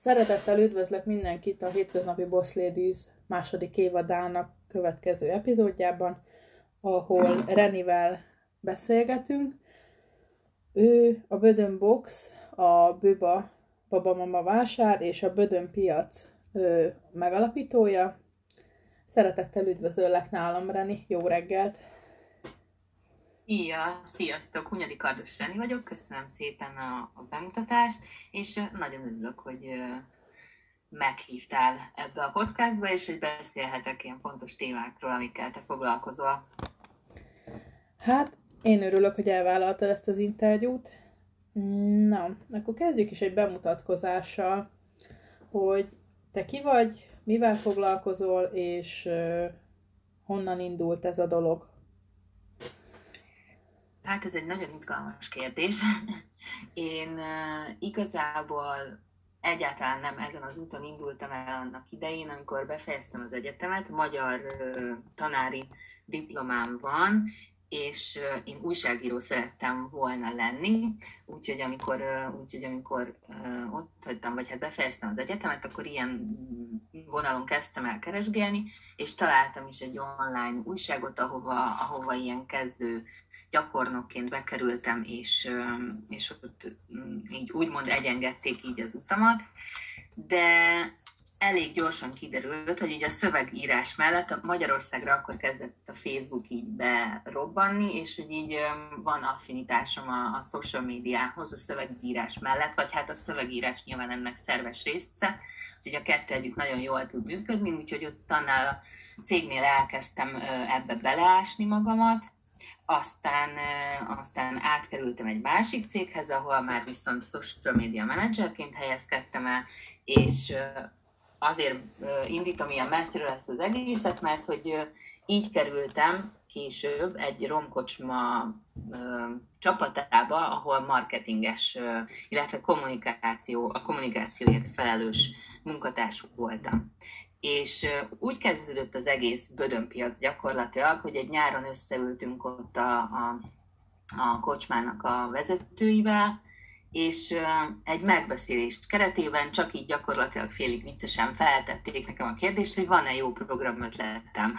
Szeretettel üdvözlök mindenkit a Hétköznapi Boss Ladies második évadának következő epizódjában, ahol Renivel beszélgetünk. Ő a Bödön Box, a Böba Babamama Vásár és a Bödön Piac ő, megalapítója. Szeretettel üdvözöllek nálam, Reni. Jó reggelt! Szia, sziasztok! Hunyadi Kardos Reni vagyok, köszönöm szépen a, a bemutatást, és nagyon örülök, hogy meghívtál ebbe a podcastba, és hogy beszélhetek ilyen fontos témákról, amikkel te foglalkozol. Hát, én örülök, hogy elvállaltad ezt az interjút. Na, akkor kezdjük is egy bemutatkozással, hogy te ki vagy, mivel foglalkozol, és honnan indult ez a dolog? Hát ez egy nagyon izgalmas kérdés. Én igazából egyáltalán nem ezen az úton indultam el annak idején, amikor befejeztem az egyetemet, magyar tanári diplomám van, és én újságíró szerettem volna lenni, úgyhogy amikor, úgyhogy amikor ott hagytam, vagy hát befejeztem az egyetemet, akkor ilyen vonalon kezdtem el keresgélni, és találtam is egy online újságot, ahova, ahova ilyen kezdő gyakornokként bekerültem, és, és ott mm, így úgymond egyengedték így az utamat, de elég gyorsan kiderült, hogy így a szövegírás mellett a Magyarországra akkor kezdett a Facebook így berobbanni, és hogy így van affinitásom a, a social médiához a szövegírás mellett, vagy hát a szövegírás nyilván ennek szerves része, úgyhogy a kettő együtt nagyon jól tud működni, úgyhogy ott annál a cégnél elkezdtem ebbe beleásni magamat, aztán, aztán átkerültem egy másik céghez, ahol már viszont social media managerként helyezkedtem el, és azért indítom ilyen messziről ezt az egészet, mert hogy így kerültem később egy romkocsma csapatába, ahol marketinges, illetve kommunikáció, a kommunikációért felelős munkatárs voltam és úgy kezdődött az egész bödönpiac gyakorlatilag, hogy egy nyáron összeültünk ott a, a, a kocsmának a vezetőivel, és egy megbeszélés keretében csak így gyakorlatilag félig viccesen feltették nekem a kérdést, hogy van-e jó programötletem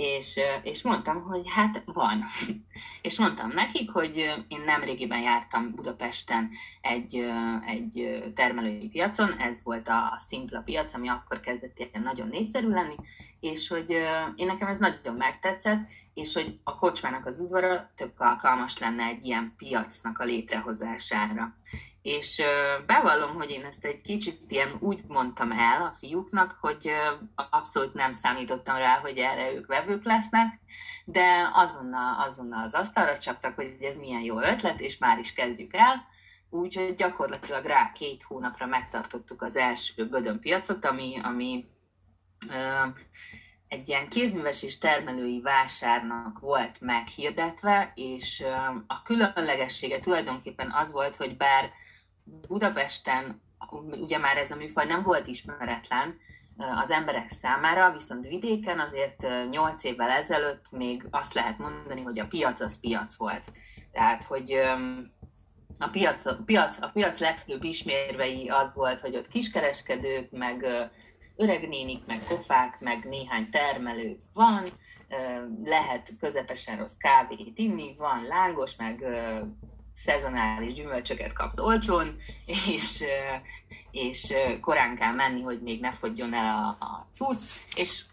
és, és mondtam, hogy hát van. és mondtam nekik, hogy én nemrégiben jártam Budapesten egy, egy termelői piacon, ez volt a Szimpla piac, ami akkor kezdett ilyen nagyon népszerű lenni, és hogy én nekem ez nagyon megtetszett, és hogy a kocsmának az udvara tök alkalmas lenne egy ilyen piacnak a létrehozására. És bevallom, hogy én ezt egy kicsit ilyen úgy mondtam el a fiúknak, hogy abszolút nem számítottam rá, hogy erre ők vevők lesznek, de azonnal, azonnal az asztalra csaptak, hogy ez milyen jó ötlet, és már is kezdjük el. Úgyhogy gyakorlatilag rá két hónapra megtartottuk az első Bödön piacot, ami, ami egy ilyen kézműves és termelői vásárnak volt meghirdetve, és a különlegessége tulajdonképpen az volt, hogy bár Budapesten ugye már ez a műfaj nem volt ismeretlen az emberek számára, viszont vidéken azért 8 évvel ezelőtt még azt lehet mondani, hogy a piac az piac volt. Tehát, hogy a piac, a piac, a piac legfőbb ismérvei az volt, hogy ott kiskereskedők, meg öregnénik, meg kofák, meg néhány termelő van, lehet közepesen rossz kávét inni, van lángos, meg szezonális gyümölcsöket kapsz olcsón, és, és korán kell menni, hogy még ne fogjon el a, a cucc, és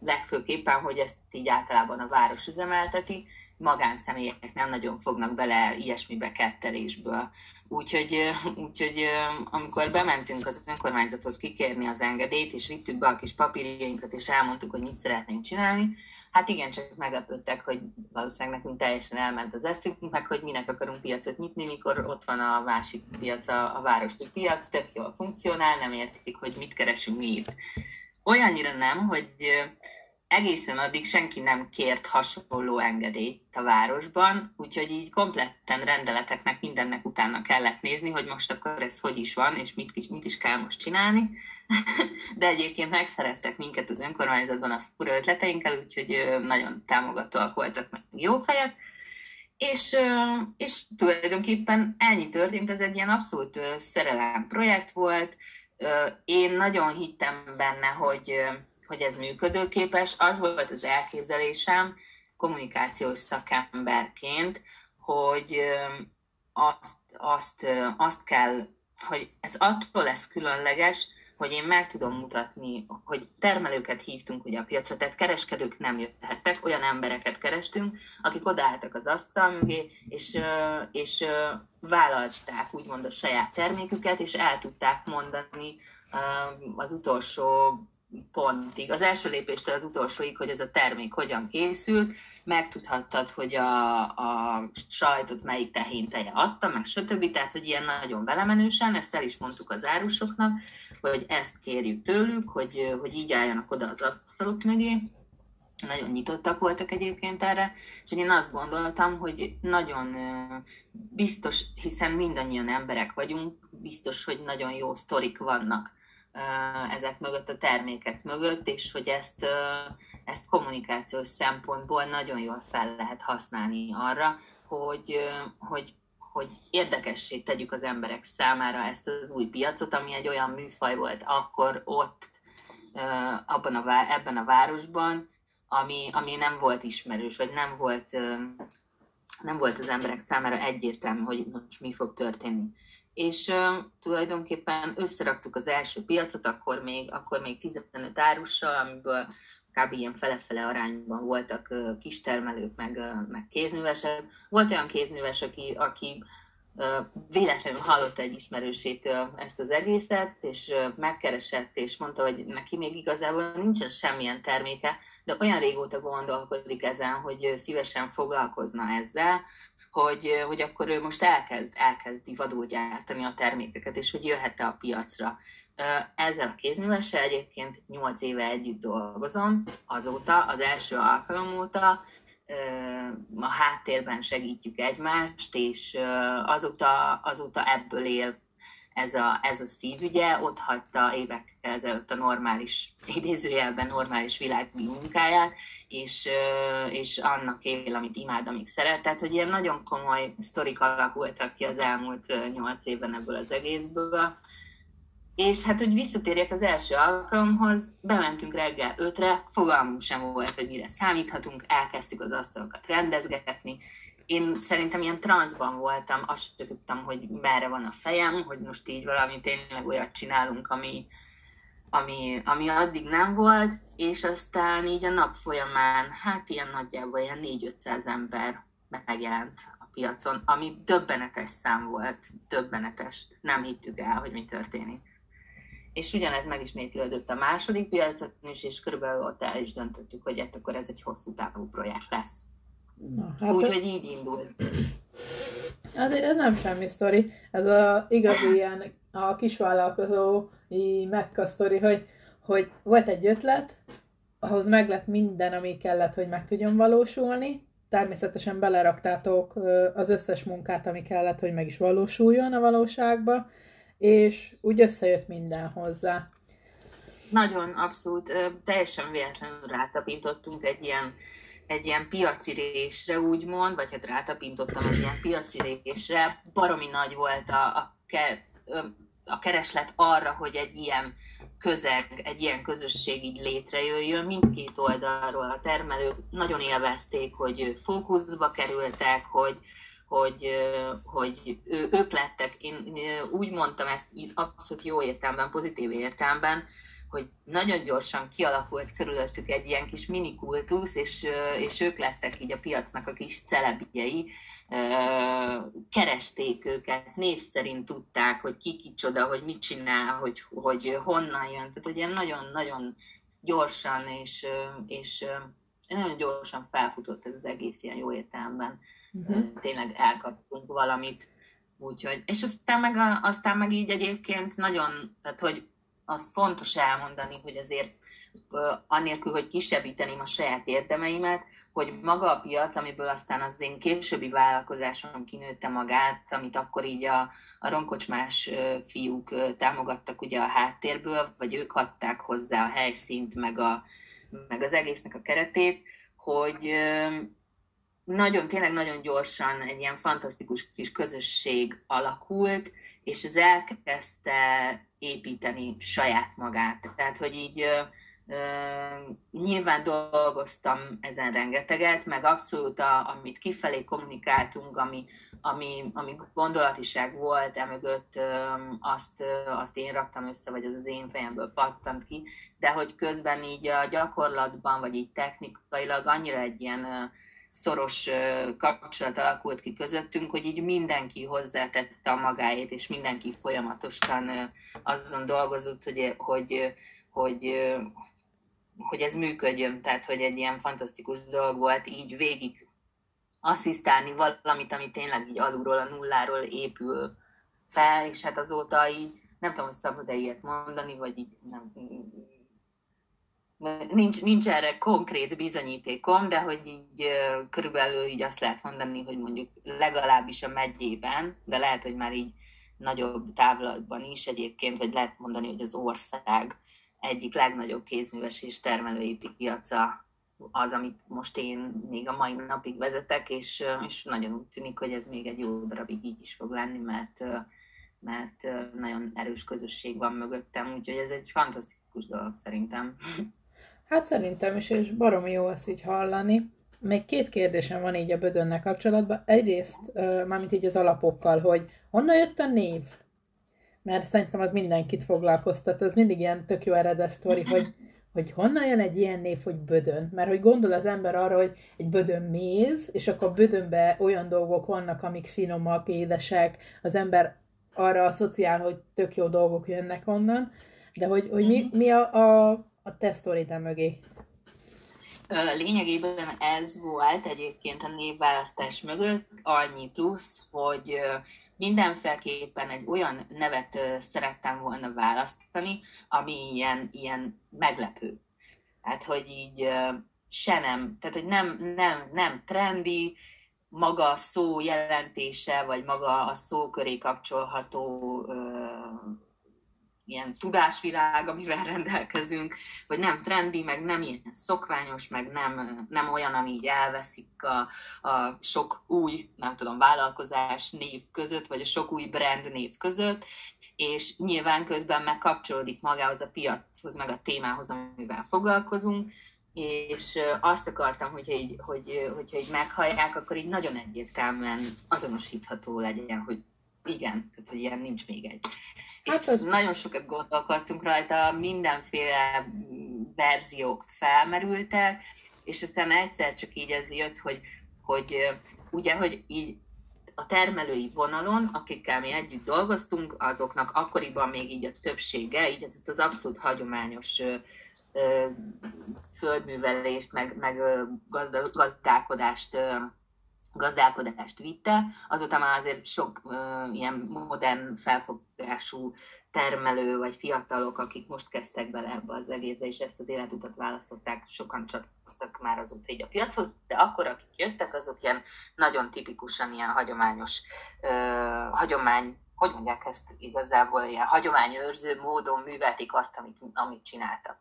legfőképpen, hogy ezt így általában a város üzemelteti, magánszemélyek nem nagyon fognak bele ilyesmibe kettelésből. Úgyhogy, úgyhogy amikor bementünk az önkormányzathoz kikérni az engedélyt, és vittük be a kis papírjainkat, és elmondtuk, hogy mit szeretnénk csinálni, hát igen, csak meglepődtek, hogy valószínűleg nekünk teljesen elment az eszünk, meg hogy minek akarunk piacot nyitni, mikor ott van a másik piac, a, a városi piac, tök jól funkcionál, nem értik, hogy mit keresünk mi itt. Olyannyira nem, hogy egészen addig senki nem kért hasonló engedélyt a városban, úgyhogy így kompletten rendeleteknek, mindennek utána kellett nézni, hogy most akkor ez hogy is van, és mit, mit is kell most csinálni. De egyébként megszerettek minket az önkormányzatban a fura ötleteinkkel, úgyhogy nagyon támogatóak voltak, meg jó fejek. És, és tulajdonképpen ennyi történt, ez egy ilyen abszolút szerelem projekt volt, én nagyon hittem benne, hogy, hogy ez működőképes. Az volt az elképzelésem kommunikációs szakemberként, hogy azt, azt, azt kell, hogy ez attól lesz különleges, hogy én meg tudom mutatni, hogy termelőket hívtunk ugye a piacra, tehát kereskedők nem jöttek, olyan embereket kerestünk, akik odaálltak az asztal mögé, és, és vállalták úgymond a saját terméküket, és el tudták mondani az utolsó pontig, az első lépéstől az utolsóig, hogy ez a termék hogyan készült, megtudhattad, hogy a, a sajtot melyik tehénteje adta, meg stb. Tehát, hogy ilyen nagyon belemenősen, ezt el is mondtuk az árusoknak, hogy ezt kérjük tőlük, hogy, hogy így álljanak oda az asztalok mögé. Nagyon nyitottak voltak egyébként erre, és én azt gondoltam, hogy nagyon biztos, hiszen mindannyian emberek vagyunk, biztos, hogy nagyon jó sztorik vannak ezek mögött, a termékek mögött, és hogy ezt, ezt kommunikációs szempontból nagyon jól fel lehet használni arra, hogy, hogy, hogy érdekessé tegyük az emberek számára ezt az új piacot, ami egy olyan műfaj volt akkor ott, abban a, ebben a városban, ami, ami nem volt ismerős, vagy nem volt, nem volt az emberek számára egyértelmű, hogy most mi fog történni és uh, tulajdonképpen összeraktuk az első piacot, akkor még, akkor még 15 árussal, amiből kb. ilyen fele-fele arányban voltak uh, kistermelők, meg, uh, meg kézművesek. Volt olyan kézműves, aki, aki véletlenül hallotta egy ismerősétől ezt az egészet, és megkeresett, és mondta, hogy neki még igazából nincsen semmilyen terméke, de olyan régóta gondolkodik ezen, hogy szívesen foglalkozna ezzel, hogy, hogy akkor ő most elkezd, elkezdi vadul gyártani a termékeket, és hogy jöhet-e a piacra. Ezzel a kézművessel egyébként 8 éve együtt dolgozom, azóta, az első alkalom óta, a háttérben segítjük egymást, és azóta, azóta ebből él ez a, ez a szívügye, ott hagyta évekkel ezelőtt a normális, idézőjelben normális világi munkáját, és, és annak él, amit imád, amit szeret. Tehát, hogy ilyen nagyon komoly sztorik alakultak ki az elmúlt nyolc évben ebből az egészből. És hát, hogy visszatérjek az első alkalomhoz, bementünk reggel ötre, fogalmunk sem volt, hogy mire számíthatunk, elkezdtük az asztalokat rendezgetni, én szerintem ilyen transzban voltam, azt sem tudtam, hogy merre van a fejem, hogy most így valami tényleg olyat csinálunk, ami, ami, ami addig nem volt, és aztán így a nap folyamán, hát ilyen nagyjából ilyen 4-500 ember megjelent a piacon, ami döbbenetes szám volt, döbbenetes, nem hittük el, hogy mi történik. És ugyanez megismétlődött a második piacon is, és körülbelül ott el is döntöttük, hogy hát akkor ez egy hosszú távú projekt lesz. Na, hát Úgyhogy így indult. Azért ez nem semmi sztori. Ez a igazi ilyen a kisvállalkozói mekka sztori, hogy, hogy volt egy ötlet, ahhoz meg lett minden, ami kellett, hogy meg tudjon valósulni. Természetesen beleraktátok az összes munkát, ami kellett, hogy meg is valósuljon a valóságba, és úgy összejött minden hozzá. Nagyon, abszolút. Teljesen véletlenül rátapintottunk egy ilyen egy ilyen piacirésre úgymond, vagy hát rátapintottam egy ilyen piacirésre, baromi nagy volt a, a, a kereslet arra, hogy egy ilyen közeg, egy ilyen közösség így létrejöjjön. Mindkét oldalról a termelők nagyon élvezték, hogy fókuszba kerültek, hogy, hogy, hogy ők lettek, én úgy mondtam ezt abszolút jó értelemben, pozitív értelemben, hogy nagyon gyorsan kialakult körülöttük egy ilyen kis minikultusz, és, és ők lettek így a piacnak a kis celebjei, keresték őket, név szerint tudták, hogy ki kicsoda, hogy mit csinál, hogy, hogy honnan jön. Tehát, hogy ilyen nagyon-nagyon gyorsan és, és nagyon gyorsan felfutott ez az egész ilyen jó értelemben. Uh-huh. Tényleg elkaptunk valamit. Úgyhogy, és aztán meg, a, aztán meg így egyébként nagyon, tehát hogy az fontos elmondani, hogy azért annélkül, hogy kisebbíteném a saját érdemeimet, hogy maga a piac, amiből aztán az én későbbi vállalkozásom kinőtte magát, amit akkor így a, a ronkocsmás fiúk támogattak ugye a háttérből, vagy ők adták hozzá a helyszínt, meg, a, meg az egésznek a keretét, hogy nagyon, tényleg nagyon gyorsan egy ilyen fantasztikus kis közösség alakult, és ez elkezdte építeni saját magát. Tehát, hogy így nyilván dolgoztam ezen rengeteget, meg abszolút, a, amit kifelé kommunikáltunk, ami, ami, ami gondolatiság volt, emögött azt, azt én raktam össze, vagy az az én fejemből pattant ki, de hogy közben így a gyakorlatban, vagy így technikailag annyira egy ilyen szoros kapcsolat alakult ki közöttünk, hogy így mindenki hozzátette a magáét, és mindenki folyamatosan azon dolgozott, hogy, hogy, hogy, hogy ez működjön, tehát hogy egy ilyen fantasztikus dolog volt így végig asszisztálni valamit, ami tényleg így alulról, a nulláról épül fel, és hát azóta így, nem tudom, hogy szabad-e ilyet mondani, vagy így nem, nincs, nincs erre konkrét bizonyítékom, de hogy így körülbelül így azt lehet mondani, hogy mondjuk legalábbis a megyében, de lehet, hogy már így nagyobb távlatban is egyébként, vagy lehet mondani, hogy az ország egyik legnagyobb kézműves és termelői piaca az, amit most én még a mai napig vezetek, és, és nagyon úgy tűnik, hogy ez még egy jó darabig így is fog lenni, mert, mert nagyon erős közösség van mögöttem, úgyhogy ez egy fantasztikus dolog szerintem. Hát szerintem is, és baromi jó azt így hallani. Még két kérdésem van így a Bödönnek kapcsolatban. Egyrészt, mármint így az alapokkal, hogy honnan jött a név? Mert szerintem az mindenkit foglalkoztat, az mindig ilyen tök jó eredet sztori, hogy, hogy honnan jön egy ilyen név, hogy bödön. Mert hogy gondol az ember arra, hogy egy bödön méz, és akkor bödönbe olyan dolgok vannak, amik finomak, édesek, az ember arra asszociál, hogy tök jó dolgok jönnek onnan, de hogy, hogy mi, mi a, a, a te sztorida mögé? Lényegében ez volt egyébként a névválasztás mögött, annyi plusz, hogy mindenféleképpen egy olyan nevet szerettem volna választani, ami ilyen, ilyen meglepő. Hát, hogy így se nem, tehát, hogy nem, nem, nem trendi, maga a szó jelentése, vagy maga a szó köré kapcsolható ilyen tudásvilág, amivel rendelkezünk, vagy nem trendi, meg nem ilyen szokványos, meg nem, nem olyan, ami így elveszik a, a sok új, nem tudom, vállalkozás név között, vagy a sok új brand név között, és nyilván közben megkapcsolódik magához a piachoz, meg a témához, amivel foglalkozunk, és azt akartam, hogyha így, hogy, hogyha így meghallják, akkor így nagyon egyértelműen azonosítható legyen, hogy igen, tehát hogy ilyen nincs még egy. Hát és az... nagyon sokat gondolkodtunk rajta, mindenféle verziók felmerültek, és aztán egyszer csak így ez jött, hogy, hogy ugye, hogy így a termelői vonalon, akikkel mi együtt dolgoztunk, azoknak akkoriban még így a többsége, így ez az abszolút hagyományos földművelést, meg, meg gazdálkodást gazdálkodást vitte, azóta már azért sok uh, ilyen modern felfogású termelő vagy fiatalok, akik most kezdtek bele ebbe az egészbe, és ezt az életutat választották, sokan csatlakoztak már azóta így a piachoz, de akkor, akik jöttek, azok ilyen nagyon tipikusan ilyen hagyományos, uh, hagyomány, hogy mondják ezt igazából, ilyen hagyományőrző módon művelték azt, amit, amit csináltak.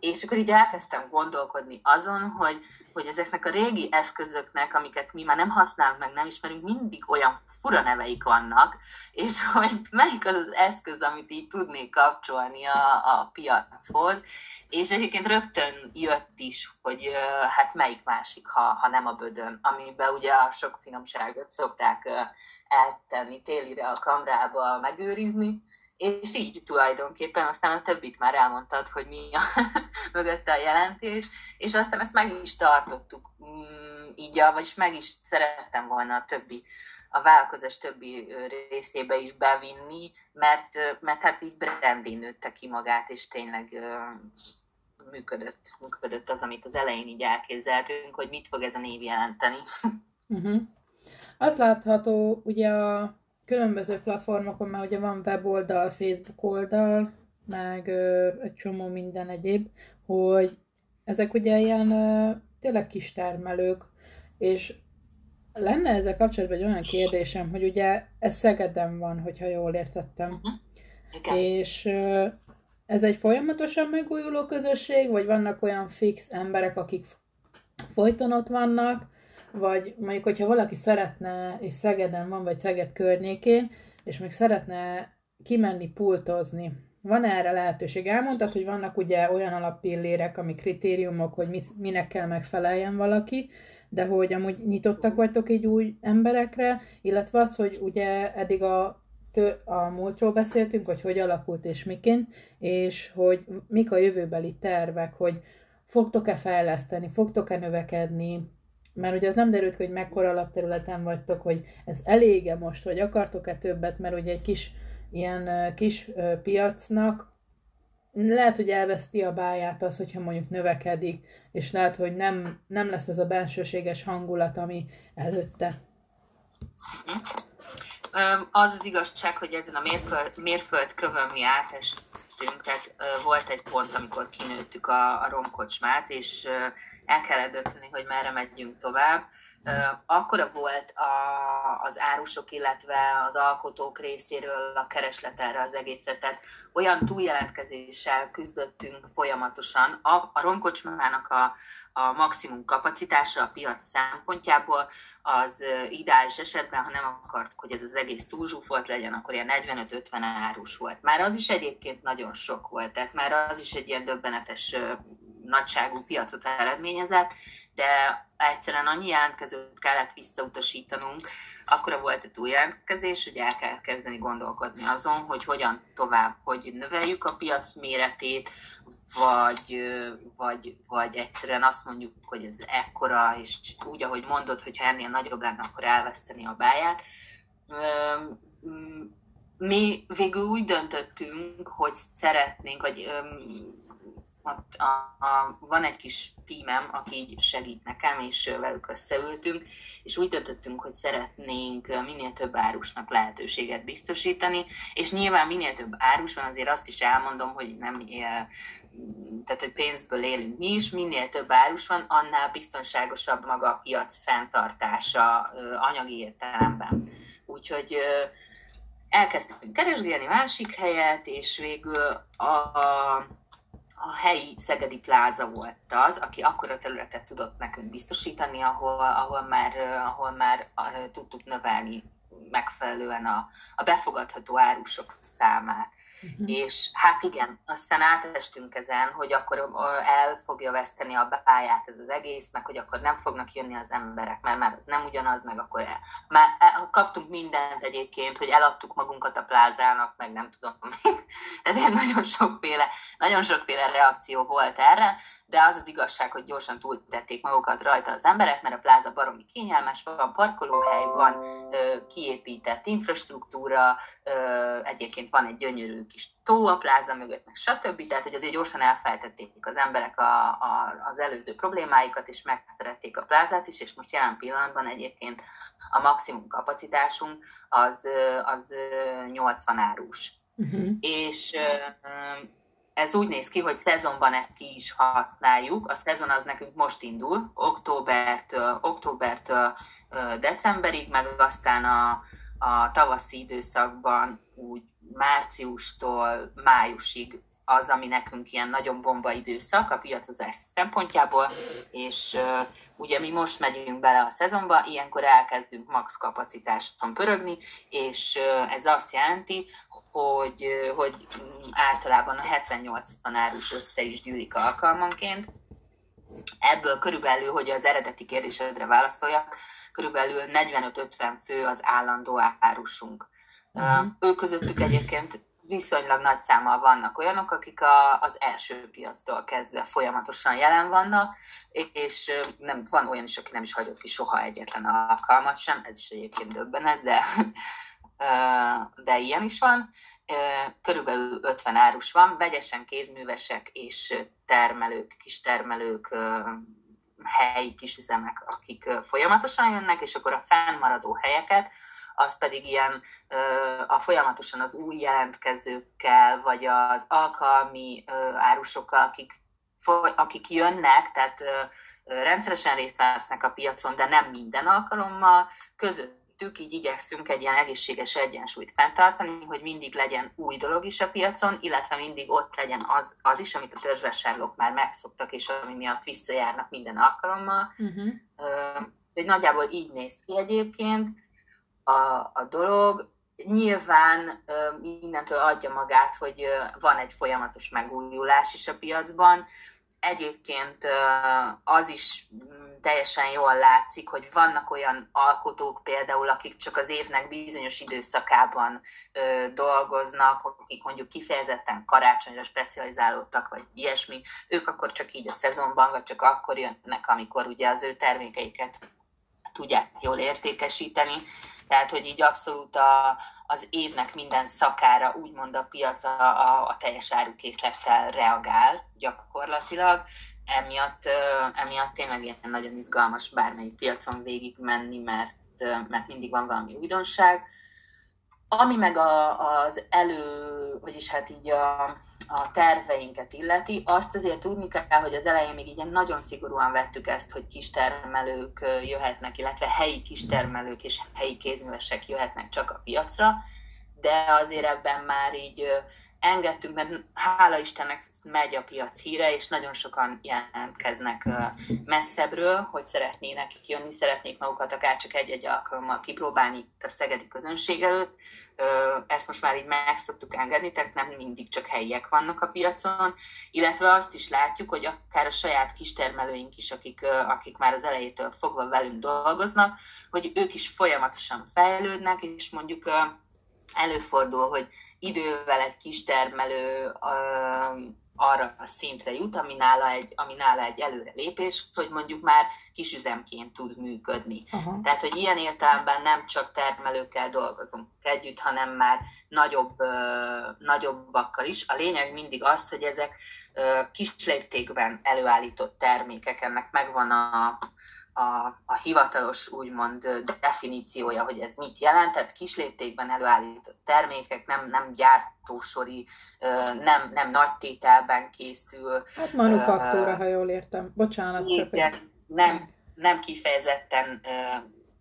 És akkor így elkezdtem gondolkodni azon, hogy, hogy ezeknek a régi eszközöknek, amiket mi már nem használunk, meg nem ismerünk, mindig olyan fura neveik vannak, és hogy melyik az az eszköz, amit így tudnék kapcsolni a, a piachoz. És egyébként rögtön jött is, hogy hát melyik másik, ha, ha nem a bödön, amiben ugye a sok finomságot szokták eltenni télire a kamrába megőrizni, és így tulajdonképpen aztán a többit már elmondtad, hogy mi a mögötte a jelentés, és aztán ezt meg is tartottuk mm, így, vagyis meg is szerettem volna a többi a vállalkozás többi részébe is bevinni, mert, mert hát így brandé nőtte ki magát, és tényleg működött, működött az, amit az elején így elképzeltünk, hogy mit fog ez a név jelenteni. Uh-huh. Az látható ugye a különböző platformokon már ugye van weboldal, Facebook oldal, meg ö, egy csomó minden egyéb, hogy ezek ugye ilyen ö, tényleg kis termelők, és lenne ezzel kapcsolatban egy olyan kérdésem, hogy ugye ez Szegeden van, hogyha jól értettem. Uh-huh. És ö, ez egy folyamatosan megújuló közösség, vagy vannak olyan fix emberek, akik folyton ott vannak, vagy mondjuk, hogyha valaki szeretne, és Szegeden van, vagy Szeged környékén, és még szeretne kimenni pultozni, van erre lehetőség? Elmondtad, hogy vannak ugye olyan alappillérek, ami kritériumok, hogy mi, minek kell megfeleljen valaki, de hogy amúgy nyitottak vagytok így új emberekre, illetve az, hogy ugye eddig a, a múltról beszéltünk, hogy hogy alakult és miként, és hogy mik a jövőbeli tervek, hogy fogtok-e fejleszteni, fogtok-e növekedni, mert ugye az nem derült hogy mekkora alapterületen vagytok, hogy ez elége most, vagy akartok-e többet, mert ugye egy kis ilyen kis piacnak lehet, hogy elveszti a báját az, hogyha mondjuk növekedik, és lehet, hogy nem, nem lesz ez a bensőséges hangulat, ami előtte. Az az igazság, hogy ezen a mérföldkövön mi átestünk, tehát volt egy pont, amikor kinőttük a, a romkocsmát, és el kellett dönteni, hogy merre megyünk tovább akkora volt a, az árusok, illetve az alkotók részéről a kereslet erre az egészre, tehát olyan túljelentkezéssel küzdöttünk folyamatosan. A, a romkocsmának a, a maximum kapacitása a piac szempontjából az ideális esetben, ha nem akartuk, hogy ez az egész túlzsúfolt legyen, akkor ilyen 45-50 árus volt. Már az is egyébként nagyon sok volt, tehát már az is egy ilyen döbbenetes nagyságú piacot eredményezett, de egyszerűen annyi jelentkezőt kellett visszautasítanunk, akkor volt egy új jelentkezés, hogy el kell kezdeni gondolkodni azon, hogy hogyan tovább, hogy növeljük a piac méretét, vagy, vagy, vagy egyszerűen azt mondjuk, hogy ez ekkora, és úgy, ahogy mondod, hogy ha ennél nagyobb lenne, akkor elveszteni a báját. Mi végül úgy döntöttünk, hogy szeretnénk, hogy a, a, a, van egy kis tímem, aki így segít nekem, és velük összeültünk, és úgy döntöttünk, hogy szeretnénk minél több árusnak lehetőséget biztosítani, és nyilván minél több árus van, azért azt is elmondom, hogy nem tehát, hogy pénzből élünk mi is, minél több árus van, annál biztonságosabb maga a piac fenntartása anyagi értelemben. Úgyhogy elkezdtünk keresgélni másik helyet, és végül a, a a helyi Szegedi Pláza volt az, aki akkora területet tudott nekünk biztosítani, ahol, ahol már, ahol már tudtuk növelni megfelelően a, a befogadható árusok számát. Uh-huh. És hát igen, aztán átestünk ezen, hogy akkor el fogja veszteni a báját ez az egész, meg hogy akkor nem fognak jönni az emberek, mert már az nem ugyanaz, meg akkor el, már el, kaptunk mindent egyébként, hogy eladtuk magunkat a plázának, meg nem tudom. Tehát nagyon sokféle, nagyon sokféle reakció volt erre, de az az igazság, hogy gyorsan túltették magukat rajta az emberek, mert a pláza baromi kényelmes, van parkolóhely, van ö, kiépített infrastruktúra, egyébként van egy gyönyörű kis tó a pláza mögött, meg stb. Tehát, hogy azért gyorsan elfeltették az emberek a, a, az előző problémáikat, és megszerették a plázát is, és most jelen pillanatban egyébként a maximum kapacitásunk az, az 80 árus. Uh-huh. És ez úgy néz ki, hogy szezonban ezt ki is használjuk. A szezon az nekünk most indul, októbertől, októbertől decemberig, meg aztán a, a tavaszi időszakban úgy márciustól májusig az, ami nekünk ilyen nagyon bomba időszak a piacozás szempontjából, és uh, ugye mi most megyünk bele a szezonba, ilyenkor elkezdünk max kapacitáson pörögni, és uh, ez azt jelenti, hogy, uh, hogy általában a 78 tanárus össze is gyűlik alkalmanként. Ebből körülbelül, hogy az eredeti kérdésedre válaszoljak, körülbelül 45-50 fő az állandó árusunk. Uh-huh. Ők közöttük egyébként viszonylag nagy számmal vannak olyanok, akik a, az első piactól kezdve folyamatosan jelen vannak, és nem, van olyan is, aki nem is hagyott ki soha egyetlen alkalmat sem, ez is egyébként döbbenet, de, de ilyen is van. Körülbelül 50 árus van, vegyesen kézművesek és termelők, kis termelők, helyi kisüzemek, akik folyamatosan jönnek, és akkor a fennmaradó helyeket, az pedig ilyen a folyamatosan az új jelentkezőkkel, vagy az alkalmi árusokkal, akik, akik jönnek, tehát rendszeresen részt vesznek a piacon, de nem minden alkalommal, közöttük így igyekszünk egy ilyen egészséges egyensúlyt fenntartani, hogy mindig legyen új dolog is a piacon, illetve mindig ott legyen az, az is, amit a törzsvásárlók már megszoktak, és ami miatt visszajárnak minden alkalommal. Uh-huh. Hogy nagyjából így néz ki egyébként a, a dolog. nyilván mindentől adja magát, hogy van egy folyamatos megújulás is a piacban. Egyébként az is teljesen jól látszik, hogy vannak olyan alkotók például, akik csak az évnek bizonyos időszakában dolgoznak, akik mondjuk kifejezetten karácsonyra specializálódtak, vagy ilyesmi, ők akkor csak így a szezonban, vagy csak akkor jönnek, amikor ugye az ő termékeiket tudják jól értékesíteni. Tehát, hogy így abszolút a, az évnek minden szakára úgymond a piac a, a, a teljes árukészlettel reagál gyakorlatilag emiatt, emiatt tényleg ilyen nagyon izgalmas bármelyik piacon végig menni, mert, mert mindig van valami újdonság. Ami meg a, az elő, vagyis hát így a, a terveinket illeti, azt azért tudni kell, hogy az elején még így nagyon szigorúan vettük ezt, hogy kistermelők jöhetnek, illetve helyi kistermelők és helyi kézművesek jöhetnek csak a piacra, de azért ebben már így engedtünk, mert hála Istennek megy a piac híre, és nagyon sokan jelentkeznek messzebbről, hogy szeretnének jönni, szeretnék magukat akár csak egy-egy alkalommal kipróbálni itt a szegedi közönség előtt. Ezt most már így meg szoktuk engedni, tehát nem mindig csak helyiek vannak a piacon, illetve azt is látjuk, hogy akár a saját kistermelőink is, akik, akik már az elejétől fogva velünk dolgoznak, hogy ők is folyamatosan fejlődnek, és mondjuk előfordul, hogy idővel egy kis termelő arra a szintre jut, ami nála egy, ami nála egy előrelépés, hogy mondjuk már kisüzemként tud működni. Uh-huh. Tehát, hogy ilyen értelemben nem csak termelőkkel dolgozunk együtt, hanem már nagyobb, nagyobbakkal is. A lényeg mindig az, hogy ezek kis léptékben előállított termékek, ennek megvan a, a, a hivatalos úgymond definíciója, hogy ez mit jelent, tehát kisléptékben előállított termékek, nem, nem gyártósori, nem, nem nagy tételben készül. Hát manufaktúra, uh, ha jól értem. Bocsánat. Csak nem, nem kifejezetten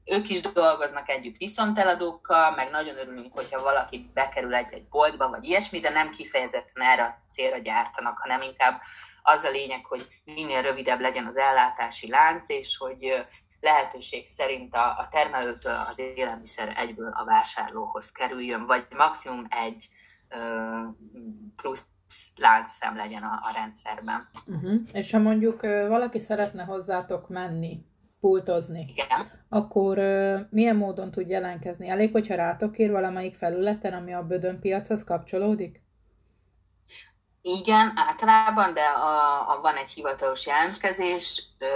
ők is dolgoznak együtt viszonteladókkal, meg nagyon örülünk, hogyha valaki bekerül egy-egy boltba, vagy ilyesmi, de nem kifejezetten erre a célra gyártanak, hanem inkább az a lényeg, hogy minél rövidebb legyen az ellátási lánc, és hogy lehetőség szerint a, a termelőtől az élelmiszer egyből a vásárlóhoz kerüljön, vagy maximum egy ö, plusz láncszem legyen a, a rendszerben. Uh-huh. És ha mondjuk valaki szeretne hozzátok menni, pultozni, Igen. akkor uh, milyen módon tud jelentkezni? Elég, hogyha rátok ír valamelyik felületen, ami a bödön piachoz kapcsolódik? Igen, általában, de a, a, van egy hivatalos jelentkezés, ö,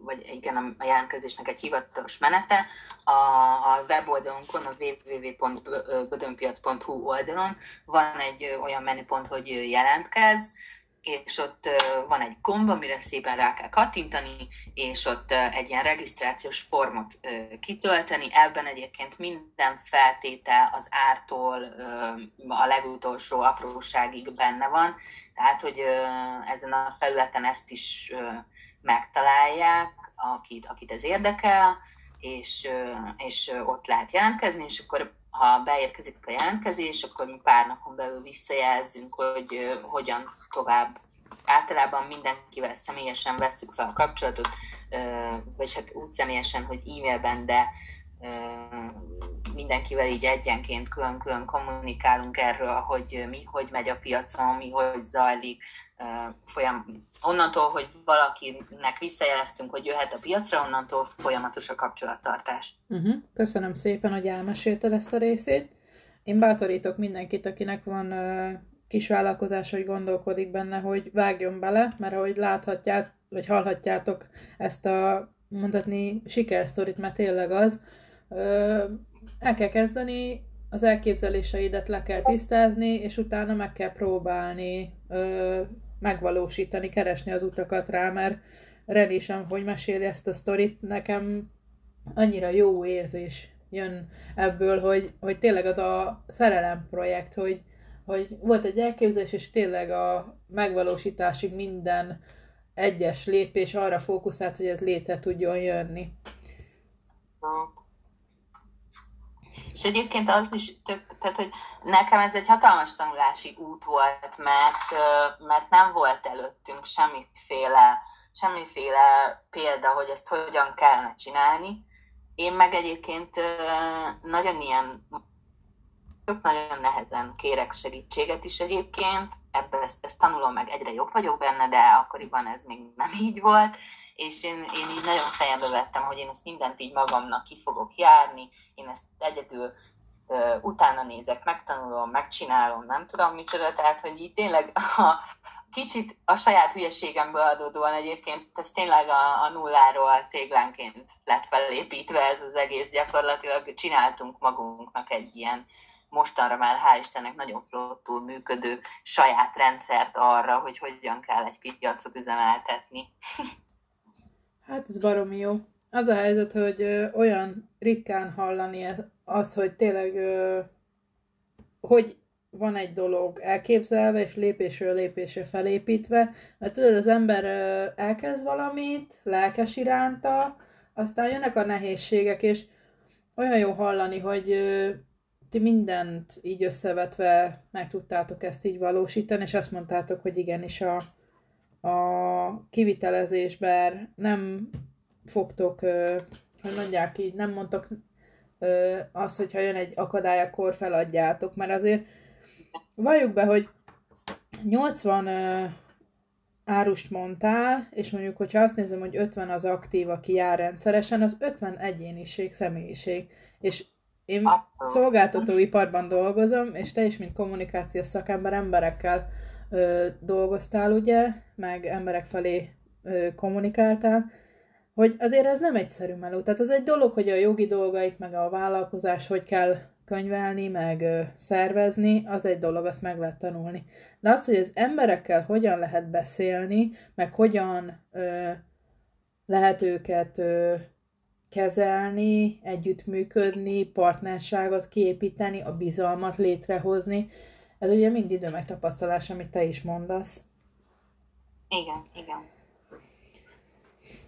vagy igen, a jelentkezésnek egy hivatalos menete. A, a weboldalunkon, a www.bödönpiac.hu oldalon van egy olyan menüpont, hogy jelentkez, és ott van egy gomb, amire szépen rá kell kattintani, és ott egy ilyen regisztrációs formot kitölteni. Ebben egyébként minden feltétel az ártól a legutolsó apróságig benne van, tehát hogy ezen a felületen ezt is megtalálják, akit, akit ez érdekel, és, és ott lehet jelentkezni, és akkor ha beérkezik a jelentkezés, akkor mi pár napon belül visszajelzünk, hogy hogyan tovább. Általában mindenkivel személyesen veszük fel a kapcsolatot, vagy hát úgy személyesen, hogy e-mailben, de mindenkivel így egyenként külön-külön kommunikálunk erről, hogy mi hogy megy a piacon, mi hogy zajlik, folyam, onnantól, hogy valakinek visszajeleztünk, hogy jöhet a piacra, onnantól folyamatos a kapcsolattartás. Uh-huh. Köszönöm szépen, hogy elmesélted ezt a részét. Én bátorítok mindenkit, akinek van uh, kis vállalkozás, hogy gondolkodik benne, hogy vágjon bele, mert ahogy láthatját, vagy hallhatjátok ezt a mondhatni sikersztorit, mert tényleg az, uh, el kell kezdeni, az elképzeléseidet le kell tisztázni, és utána meg kell próbálni megvalósítani, keresni az utakat rá, mert Reni sem, hogy meséli ezt a sztorit, nekem annyira jó érzés jön ebből, hogy, hogy tényleg az a szerelem projekt, hogy, hogy volt egy elképzelés, és tényleg a megvalósításig minden egyes lépés arra fókuszált, hogy ez létre tudjon jönni. És egyébként az is tök, tehát, hogy nekem ez egy hatalmas tanulási út volt, mert, mert nem volt előttünk semmiféle, semmiféle példa, hogy ezt hogyan kellene csinálni. Én meg egyébként nagyon ilyen nagyon nehezen kérek segítséget is egyébként, ebben ezt, ezt tanulom meg, egyre jobb vagyok benne, de akkoriban ez még nem így volt, és én, én így nagyon fejembe vettem, hogy én ezt mindent így magamnak ki fogok járni, én ezt egyedül uh, utána nézek, megtanulom, megcsinálom, nem tudom micsoda, tehát hogy így tényleg a, kicsit a saját hülyeségemből adódóan egyébként ez tényleg a, a nulláról téglánként lett felépítve ez az egész gyakorlatilag. Csináltunk magunknak egy ilyen mostanra már hál' Istennek nagyon flottul működő saját rendszert arra, hogy hogyan kell egy piacot üzemeltetni. Hát ez baromi jó. Az a helyzet, hogy ö, olyan ritkán hallani e- az, hogy tényleg, ö, hogy van egy dolog elképzelve, és lépésről lépésre felépítve, mert tudod, az ember elkezd valamit, lelkes iránta, aztán jönnek a nehézségek, és olyan jó hallani, hogy ti mindent így összevetve meg tudtátok ezt így valósítani, és azt mondtátok, hogy igenis a, a kivitelezésben nem fogtok, hogy mondják így, nem mondtok azt, hogyha jön egy akadály, akkor feladjátok, mert azért valljuk be, hogy 80 árust mondtál, és mondjuk, hogyha azt nézem, hogy 50 az aktív, aki jár rendszeresen, az 50 egyéniség, személyiség. És én szolgáltatóiparban dolgozom, és te is, mint kommunikációs szakember emberekkel ö, dolgoztál, ugye, meg emberek felé ö, kommunikáltál, hogy azért ez nem egyszerű meló. Tehát az egy dolog, hogy a jogi dolgait, meg a vállalkozás, hogy kell könyvelni, meg ö, szervezni, az egy dolog, azt meg lehet tanulni. De azt, hogy az emberekkel hogyan lehet beszélni, meg hogyan ö, lehet őket ö, kezelni, együttműködni, partnerságot kiépíteni, a bizalmat létrehozni. Ez ugye mind idő megtapasztalás, amit te is mondasz. Igen, igen.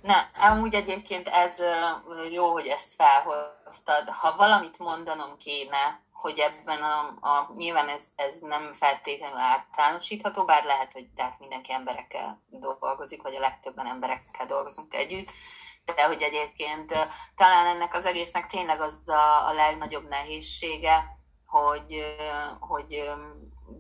Ne, amúgy egyébként ez jó, hogy ezt felhoztad. Ha valamit mondanom kéne, hogy ebben a, a nyilván ez, ez nem feltétlenül általánosítható, bár lehet, hogy tehát mindenki emberekkel dolgozik, vagy a legtöbben emberekkel dolgozunk együtt, de hogy egyébként talán ennek az egésznek tényleg az a, a legnagyobb nehézsége, hogy, hogy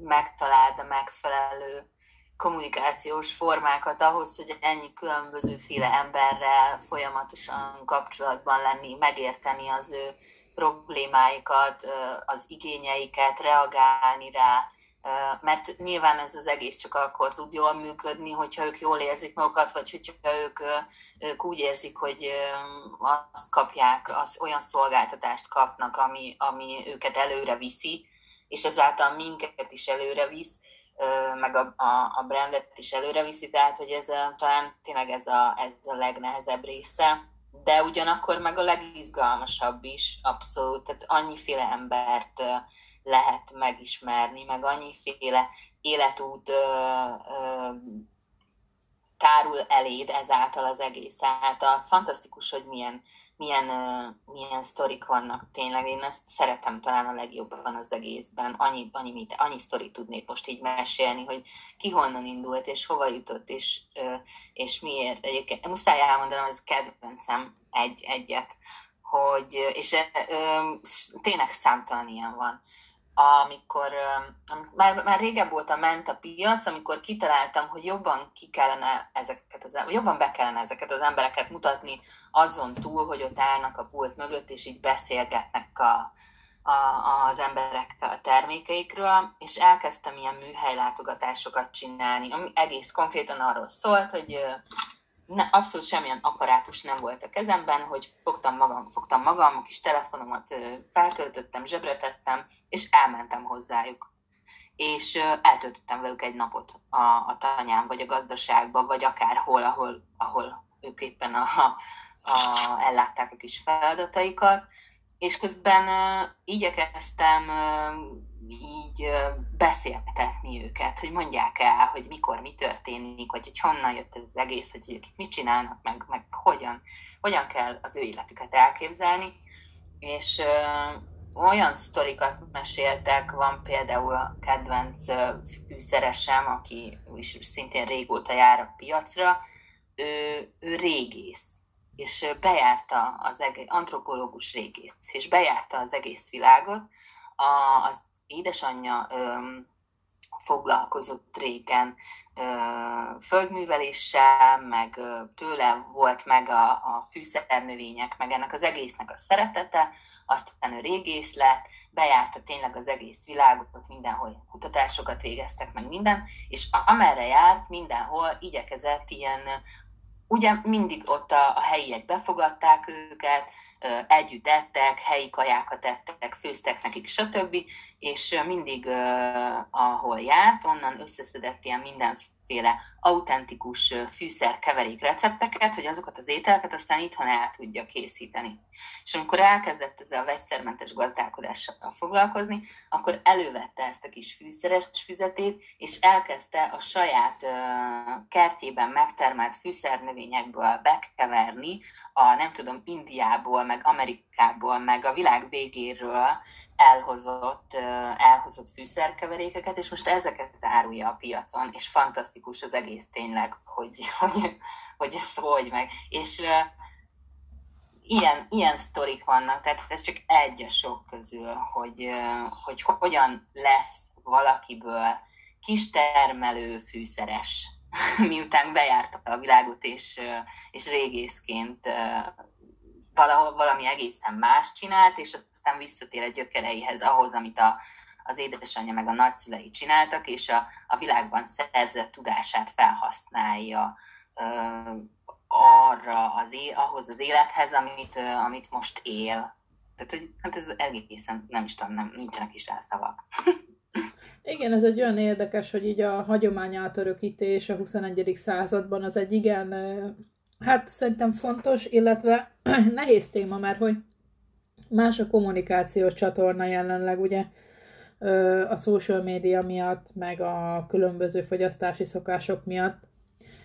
megtaláld a megfelelő kommunikációs formákat ahhoz, hogy ennyi különbözőféle emberrel folyamatosan kapcsolatban lenni, megérteni az ő problémáikat, az igényeiket, reagálni rá, mert nyilván ez az egész csak akkor tud jól működni, hogyha ők jól érzik magukat, vagy hogyha ők, ők úgy érzik, hogy azt kapják, az olyan szolgáltatást kapnak, ami, ami őket előre viszi, és ezáltal minket is előre visz, meg a, a, a brandet is előre viszi, tehát hogy ez a, talán tényleg ez a, ez a legnehezebb része, de ugyanakkor meg a legizgalmasabb is, abszolút, tehát annyiféle embert lehet megismerni, meg annyiféle életút ö, ö, tárul eléd ezáltal az egész által. Fantasztikus, hogy milyen, milyen, uh, milyen sztorik vannak tényleg. Én ezt szeretem talán a legjobban az egészben. Annyi, annyi, mit, annyi sztorit tudnék most így mesélni, hogy ki honnan indult, és hova jutott, és, uh, és miért. Egyébként muszáj elmondanom, ez kedvencem egy, egyet, hogy, és uh, tényleg számtalan ilyen van amikor már, már régebb óta ment a piac, amikor kitaláltam, hogy jobban ki kellene ezeket az, jobban be kellene ezeket az embereket mutatni azon túl, hogy ott állnak a pult mögött, és így beszélgetnek a, a, az emberekkel a termékeikről, és elkezdtem ilyen műhelylátogatásokat csinálni, ami egész konkrétan arról szólt, hogy ne, abszolút semmilyen apparátus nem volt a kezemben, hogy fogtam magam, fogtam magam, a kis telefonomat feltöltöttem, zsebre tettem, és elmentem hozzájuk. És eltöltöttem velük egy napot a, a tanyán, vagy a gazdaságban, vagy akárhol, ahol, ahol ők éppen a, a, ellátták a kis feladataikat. És közben uh, igyekeztem így beszéltetni őket, hogy mondják el, hogy mikor mi történik, vagy hogy honnan jött ez az egész, hogy ők mit csinálnak, meg, meg hogyan, hogyan kell az ő életüket elképzelni. És ö, olyan sztorikat meséltek, van például a kedvenc fűszeresem, aki is szintén régóta jár a piacra, ő, ő régész, és bejárta az egész, antropológus régész, és bejárta az egész világot, a, az édesanyja foglalkozott régen földműveléssel, meg tőle volt meg a, a fűszernövények, meg ennek az egésznek a szeretete, aztán ő régész lett, bejárta tényleg az egész világot, mindenhol kutatásokat végeztek, meg minden, és amerre járt, mindenhol igyekezett ilyen, ugye mindig ott a, a helyiek befogadták őket, együtt ettek, helyi kajákat ettek, főztek nekik, stb. És mindig, ahol járt, onnan összeszedett ilyen mindenféle mindenféle autentikus fűszerkeverék recepteket, hogy azokat az ételeket aztán itthon el tudja készíteni. És amikor elkezdett ezzel a vegyszermentes gazdálkodással foglalkozni, akkor elővette ezt a kis fűszeres füzetét, és elkezdte a saját kertjében megtermelt fűszernövényekből bekeverni a nem tudom, Indiából, meg Amerikából, meg a világ végéről elhozott, elhozott fűszerkeverékeket, és most ezeket árulja a piacon, és fantasztikus az egész tényleg, hogy, hogy, hogy ez hogy meg. És ilyen, ilyen sztorik vannak, tehát ez csak egy a sok közül, hogy, hogy hogyan lesz valakiből kistermelő fűszeres, miután bejárta a világot, és, és régészként valahol valami egészen más csinált, és aztán visszatér a gyökereihez, ahhoz, amit a, az édesanyja meg a nagyszülei csináltak, és a, a világban szerzett tudását felhasználja ö, arra az é, ahhoz az élethez, amit, ö, amit most él. Tehát, hogy hát ez egészen, nem is tudom, nem, nincsenek is rá szavak. Igen, ez egy olyan érdekes, hogy így a hagyomány átörökítés a 21. században az egy igen Hát szerintem fontos, illetve nehéz téma, mert hogy más a kommunikációs csatorna jelenleg, ugye a social média miatt, meg a különböző fogyasztási szokások miatt,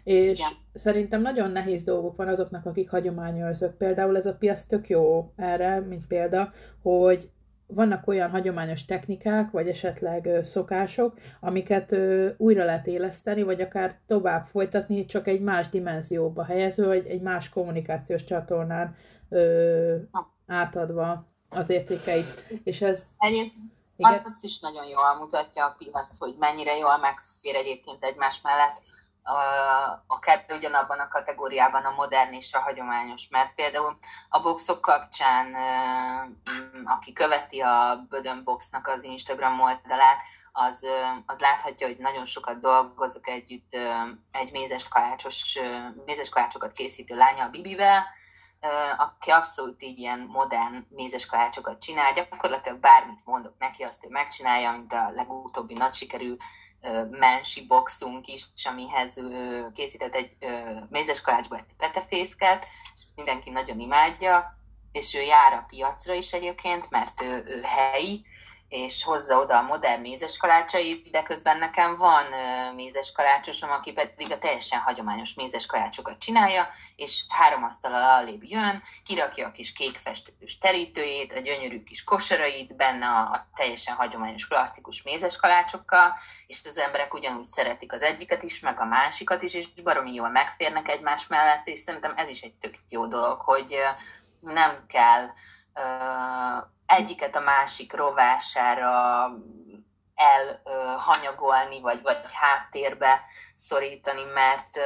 és ja. szerintem nagyon nehéz dolgok van azoknak, akik hagyományőrzők. Például ez a piac tök jó erre, mint példa, hogy vannak olyan hagyományos technikák, vagy esetleg szokások, amiket újra lehet éleszteni, vagy akár tovább folytatni, csak egy más dimenzióba helyező, vagy egy más kommunikációs csatornán ö, átadva az értékeit. És ez... Egyébként igen. azt is nagyon jól mutatja a piac, hogy mennyire jól megfér egyébként egymás mellett a kettő ugyanabban a kategóriában a modern és a hagyományos, mert például a boxok kapcsán, aki követi a Bödön Boxnak az Instagram oldalát, az, az láthatja, hogy nagyon sokat dolgozok együtt egy mézes, kalácsos, mézes kalácsokat készítő lánya a Bibivel, aki abszolút így ilyen modern mézes kalácsokat csinál, gyakorlatilag bármit mondok neki, azt ő megcsinálja, mint a legutóbbi nagy sikerű mensi boxunk is, amihez készített egy mézes kalácsból egy petefészket, és ezt mindenki nagyon imádja, és ő jár a piacra is egyébként, mert ő, ő helyi, és hozza oda a modern mézes kalácsai, de közben nekem van mézes kalácsosom, aki pedig a teljesen hagyományos mézes kalácsokat csinálja, és három asztal alébb jön, kirakja a kis kékfestős terítőjét, a gyönyörű kis kosarait, benne a, teljesen hagyományos klasszikus mézes kalácsokkal, és az emberek ugyanúgy szeretik az egyiket is, meg a másikat is, és baromi jól megférnek egymás mellett, és szerintem ez is egy tök jó dolog, hogy nem kell egyiket a másik rovására elhanyagolni, vagy, vagy háttérbe szorítani, mert,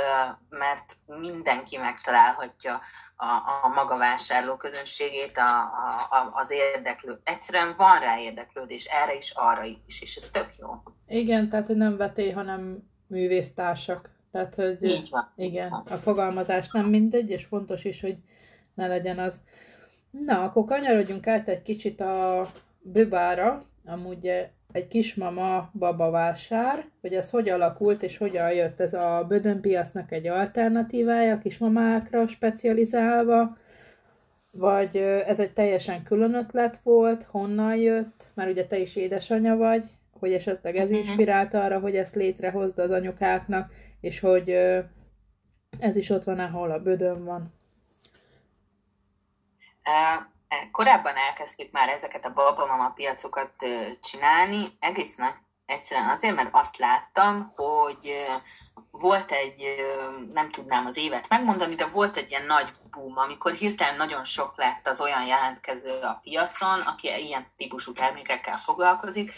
mert mindenki megtalálhatja a, a maga vásárló közönségét, a, a, az érdeklő. Egyszerűen van rá érdeklődés, erre is, arra is, és ez tök jó. Igen, tehát hogy nem vetély, hanem művésztársak. Tehát, hogy Így van. Igen, a fogalmazás nem mindegy, és fontos is, hogy ne legyen az. Na, akkor kanyarodjunk át egy kicsit a böbára, amúgy egy kismama babavásár, hogy ez hogy alakult, és hogyan jött. Ez a bödönpiasznak egy alternatívája, a kismamákra specializálva, vagy ez egy teljesen külön ötlet volt, honnan jött, mert ugye te is édesanyja vagy, hogy esetleg ez mhm. inspirálta arra, hogy ezt létrehozd az anyukáknak, és hogy ez is ott van, ahol a bödön van. Korábban elkezdtük már ezeket a babamama piacokat csinálni, egész nagy, egyszerűen azért, mert azt láttam, hogy volt egy, nem tudnám az évet megmondani, de volt egy ilyen nagy boom, amikor hirtelen nagyon sok lett az olyan jelentkező a piacon, aki ilyen típusú termékekkel foglalkozik,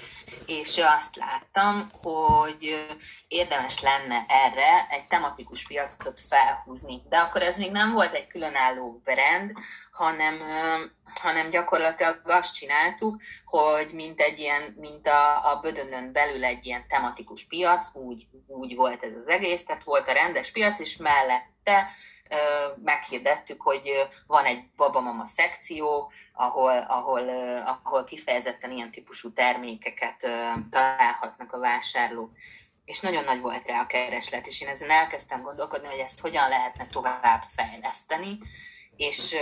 és azt láttam, hogy érdemes lenne erre egy tematikus piacot felhúzni. De akkor ez még nem volt egy különálló brand, hanem hanem gyakorlatilag azt csináltuk, hogy mint egy ilyen, mint a, a Bödönön belül egy ilyen tematikus piac, úgy, úgy volt ez az egész, tehát volt a rendes piac, és mellette meghirdettük, hogy van egy babamama szekció, ahol, ahol, ahol kifejezetten ilyen típusú termékeket találhatnak a vásárlók. És nagyon nagy volt rá a kereslet, és én ezen elkezdtem gondolkodni, hogy ezt hogyan lehetne tovább fejleszteni, és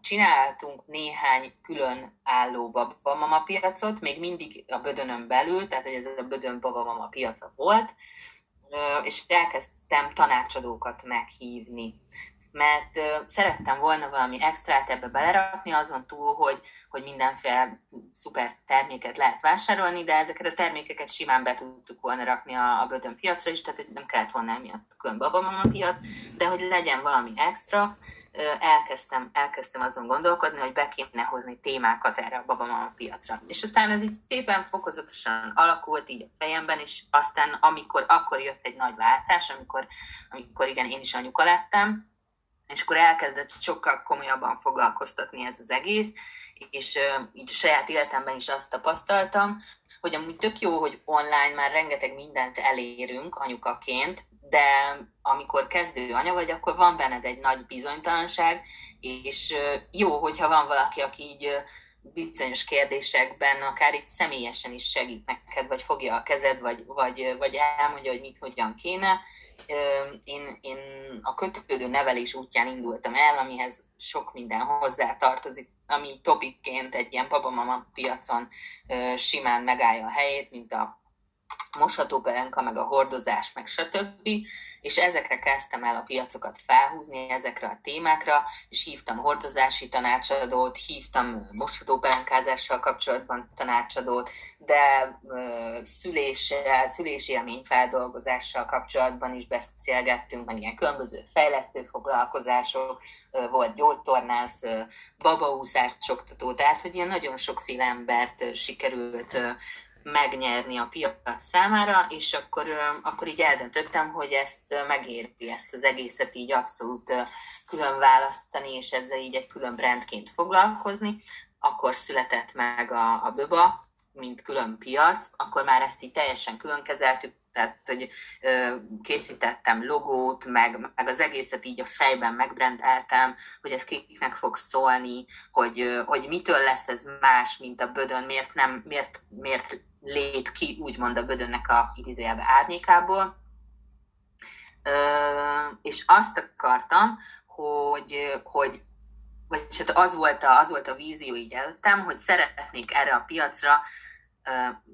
csináltunk néhány külön álló babamama piacot, még mindig a Bödönön belül, tehát hogy ez a Bödön babamama piaca volt, és elkezdtem tanácsadókat meghívni. Mert szerettem volna valami extrát ebbe belerakni, azon túl, hogy, hogy mindenféle szuper terméket lehet vásárolni, de ezeket a termékeket simán be tudtuk volna rakni a, a bödön piacra is, tehát nem kellett volna emiatt külön babamama piac, de hogy legyen valami extra, elkezdtem, elkezdtem azon gondolkodni, hogy be kéne hozni témákat erre a babamama piacra. És aztán ez így szépen fokozatosan alakult így a fejemben, és aztán amikor, akkor jött egy nagy váltás, amikor, amikor igen, én is anyuka lettem, és akkor elkezdett sokkal komolyabban foglalkoztatni ez az egész, és így a saját életemben is azt tapasztaltam, hogy amúgy tök jó, hogy online már rengeteg mindent elérünk anyukaként, de amikor kezdő anya vagy, akkor van benned egy nagy bizonytalanság, és jó, hogyha van valaki, aki így bizonyos kérdésekben akár itt személyesen is segít neked, vagy fogja a kezed, vagy, vagy, vagy elmondja, hogy mit, hogyan kéne. Én, én a kötődő nevelés útján indultam el, amihez sok minden hozzá tartozik, ami topikként egy ilyen babamama piacon simán megállja a helyét, mint a moshatópelenka, meg a hordozás, meg stb. És ezekre kezdtem el a piacokat felhúzni, ezekre a témákra, és hívtam hordozási tanácsadót, hívtam moshatópelenkázással kapcsolatban tanácsadót, de szüléssel, szülési élményfeldolgozással kapcsolatban is beszélgettünk, meg ilyen különböző fejlesztő foglalkozások, volt gyógytornász, babaúszás oktató, tehát hogy ilyen nagyon sokféle embert sikerült megnyerni a piac számára, és akkor, akkor így eldöntöttem, hogy ezt megéri ezt az egészet így abszolút külön választani, és ezzel így egy külön brandként foglalkozni. Akkor született meg a, a Böba, mint külön piac, akkor már ezt így teljesen külön kezeltük, tehát hogy készítettem logót, meg, meg az egészet így a fejben megbrendeltem, hogy ez kiknek fog szólni, hogy, hogy mitől lesz ez más, mint a bödön, miért nem, miért, miért lép ki úgymond a bödönnek a idézőjelbe árnyékából. Ö, és azt akartam, hogy, hogy vagy hát az volt, a, az volt a vízió így előttem, hogy szeretnék erre a piacra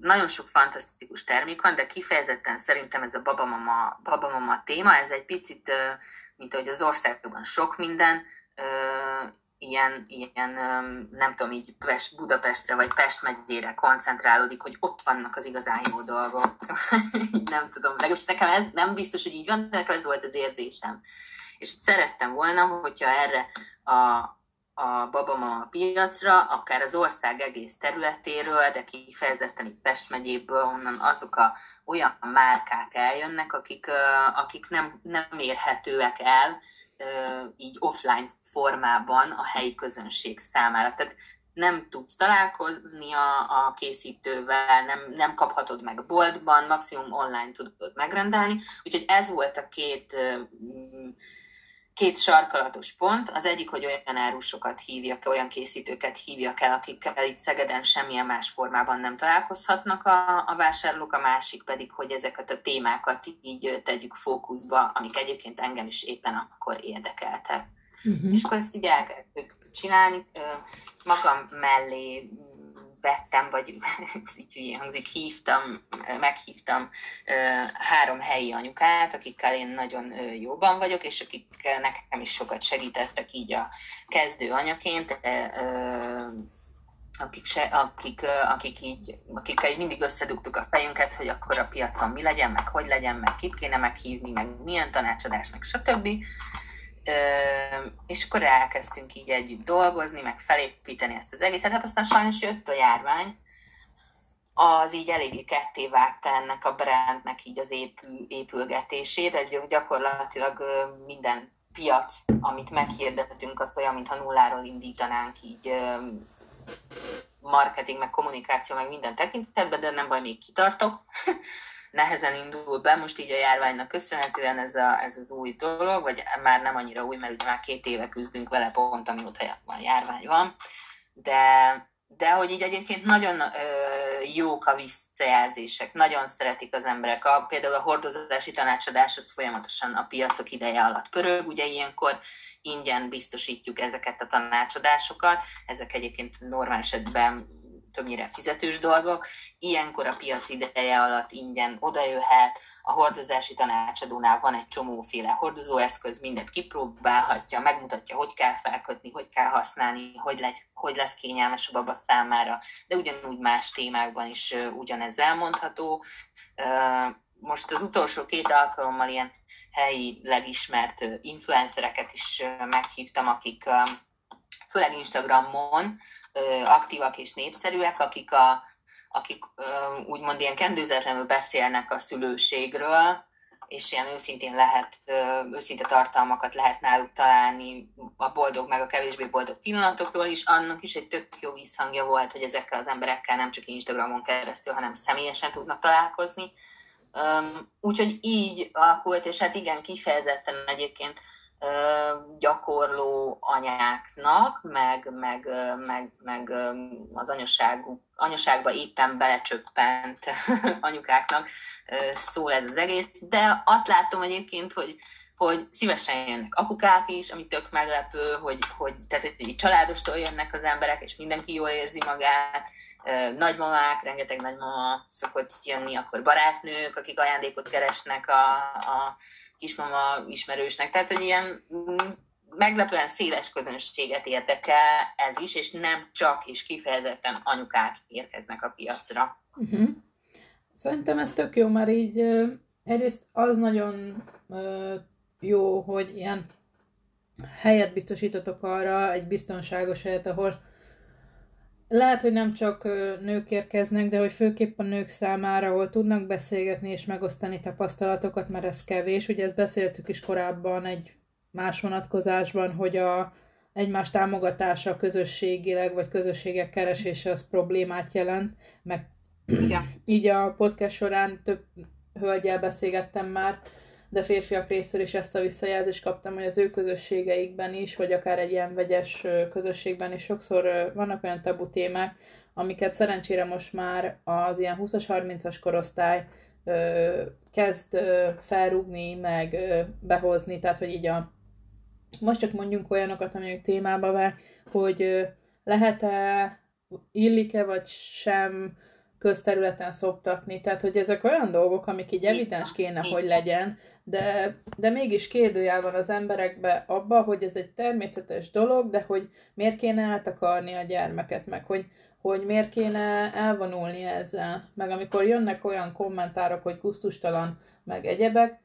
nagyon sok fantasztikus termék van, de kifejezetten szerintem ez a babamama, babamama téma, ez egy picit, mint ahogy az országban sok minden, ilyen, ilyen nem tudom, így Pest, Budapestre vagy Pest megyére koncentrálódik, hogy ott vannak az igazán jó dolgok. nem tudom, legalábbis nekem ez nem biztos, hogy így van, de nekem ez volt az érzésem. És szerettem volna, hogyha erre a, a babama piacra, akár az ország egész területéről, de kifejezetten itt Pest megyéből, onnan azok a olyan márkák eljönnek, akik, akik nem, nem érhetőek el így offline formában a helyi közönség számára. Tehát nem tudsz találkozni a, a készítővel, nem, nem kaphatod meg boltban, maximum online tudod megrendelni. Úgyhogy ez volt a két két sarkalatos pont. Az egyik, hogy olyan árusokat hívjak, olyan készítőket hívjak el, akikkel itt Szegeden semmilyen más formában nem találkozhatnak a, a vásárlók, a másik pedig, hogy ezeket a témákat így tegyük fókuszba, amik egyébként engem is éppen akkor érdekeltek. Uh-huh. És akkor ezt így elkezdtük csinálni. Magam mellé vettem, vagy így hangzik, hívtam, meghívtam három helyi anyukát, akikkel én nagyon jóban vagyok, és akik nekem is sokat segítettek így a kezdő anyaként akik, se, akik, akik így, akikkel így mindig összedugtuk a fejünket, hogy akkor a piacon mi legyen, meg hogy legyen, meg kit kéne meghívni, meg milyen tanácsadás, meg stb. És akkor elkezdtünk így együtt dolgozni, meg felépíteni ezt az egészet. Hát aztán sajnos jött a járvány, az így eléggé ketté vágta ennek a brandnek így az épül, épülgetését, egy gyakorlatilag minden piac, amit meghirdetünk, azt olyan, mintha nulláról indítanánk így marketing, meg kommunikáció, meg minden tekintetben, de nem baj, még kitartok. Nehezen indul be, most így a járványnak köszönhetően ez, a, ez az új dolog, vagy már nem annyira új, mert ugye már két éve küzdünk vele pont, amióta van járvány van, de de hogy így egyébként nagyon ö, jók a visszajelzések, nagyon szeretik az emberek. A, például a hordozási tanácsadás az folyamatosan a piacok ideje alatt pörög, ugye ilyenkor ingyen biztosítjuk ezeket a tanácsadásokat, ezek egyébként normál esetben többnyire fizetős dolgok. Ilyenkor a piac ideje alatt ingyen odajöhet, a hordozási tanácsadónál van egy csomóféle hordozóeszköz, mindent kipróbálhatja, megmutatja, hogy kell felkötni, hogy kell használni, hogy lesz, hogy lesz kényelmes a baba számára, de ugyanúgy más témákban is ugyanez elmondható. Most az utolsó két alkalommal ilyen helyi legismert influencereket is meghívtam, akik főleg Instagramon aktívak és népszerűek, akik, a, akik úgymond ilyen kendőzetlenül beszélnek a szülőségről, és ilyen őszintén lehet, őszinte tartalmakat lehet náluk találni a boldog meg a kevésbé boldog pillanatokról is. Annak is egy tök jó visszhangja volt, hogy ezekkel az emberekkel nem csak Instagramon keresztül, hanem személyesen tudnak találkozni. Úgyhogy így alakult, és hát igen, kifejezetten egyébként gyakorló anyáknak, meg, meg, meg, meg az anyaság, anyaságba éppen belecsöppent anyukáknak szól ez az egész, de azt látom egyébként, hogy, hogy szívesen jönnek apukák is, ami tök meglepő, hogy, hogy, tehát, hogy családostól jönnek az emberek, és mindenki jól érzi magát, nagymamák, rengeteg nagymama szokott jönni, akkor barátnők, akik ajándékot keresnek a, a kismama ismerősnek. Tehát, hogy ilyen mm, meglepően széles közönséget érdekel ez is, és nem csak és kifejezetten anyukák érkeznek a piacra. Uh-huh. Szerintem ez tök jó, mert így egyrészt az nagyon jó, hogy ilyen helyet biztosítotok arra, egy biztonságos helyet, ahol lehet, hogy nem csak nők érkeznek, de hogy főképp a nők számára, ahol tudnak beszélgetni és megosztani tapasztalatokat, mert ez kevés. Ugye ezt beszéltük is korábban egy más vonatkozásban, hogy a egymás támogatása közösségileg, vagy közösségek keresése az problémát jelent, meg Igen. így a podcast során több hölgyel beszélgettem már, de férfiak részéről is ezt a visszajelzést kaptam, hogy az ő közösségeikben is, vagy akár egy ilyen vegyes közösségben is sokszor vannak olyan tabu témák, amiket szerencsére most már az ilyen 20-as, 30-as korosztály kezd felrúgni, meg behozni, tehát hogy így a most csak mondjunk olyanokat, amelyek témába van, hogy lehet-e, illik-e vagy sem közterületen szoptatni. Tehát, hogy ezek olyan dolgok, amik így evidens kéne, hogy legyen, de, de mégis kérdőjel van az emberekbe abba, hogy ez egy természetes dolog, de hogy miért kéne eltakarni a gyermeket, meg hogy, hogy miért kéne elvonulni ezzel. Meg amikor jönnek olyan kommentárok, hogy gusztustalan, meg egyebek,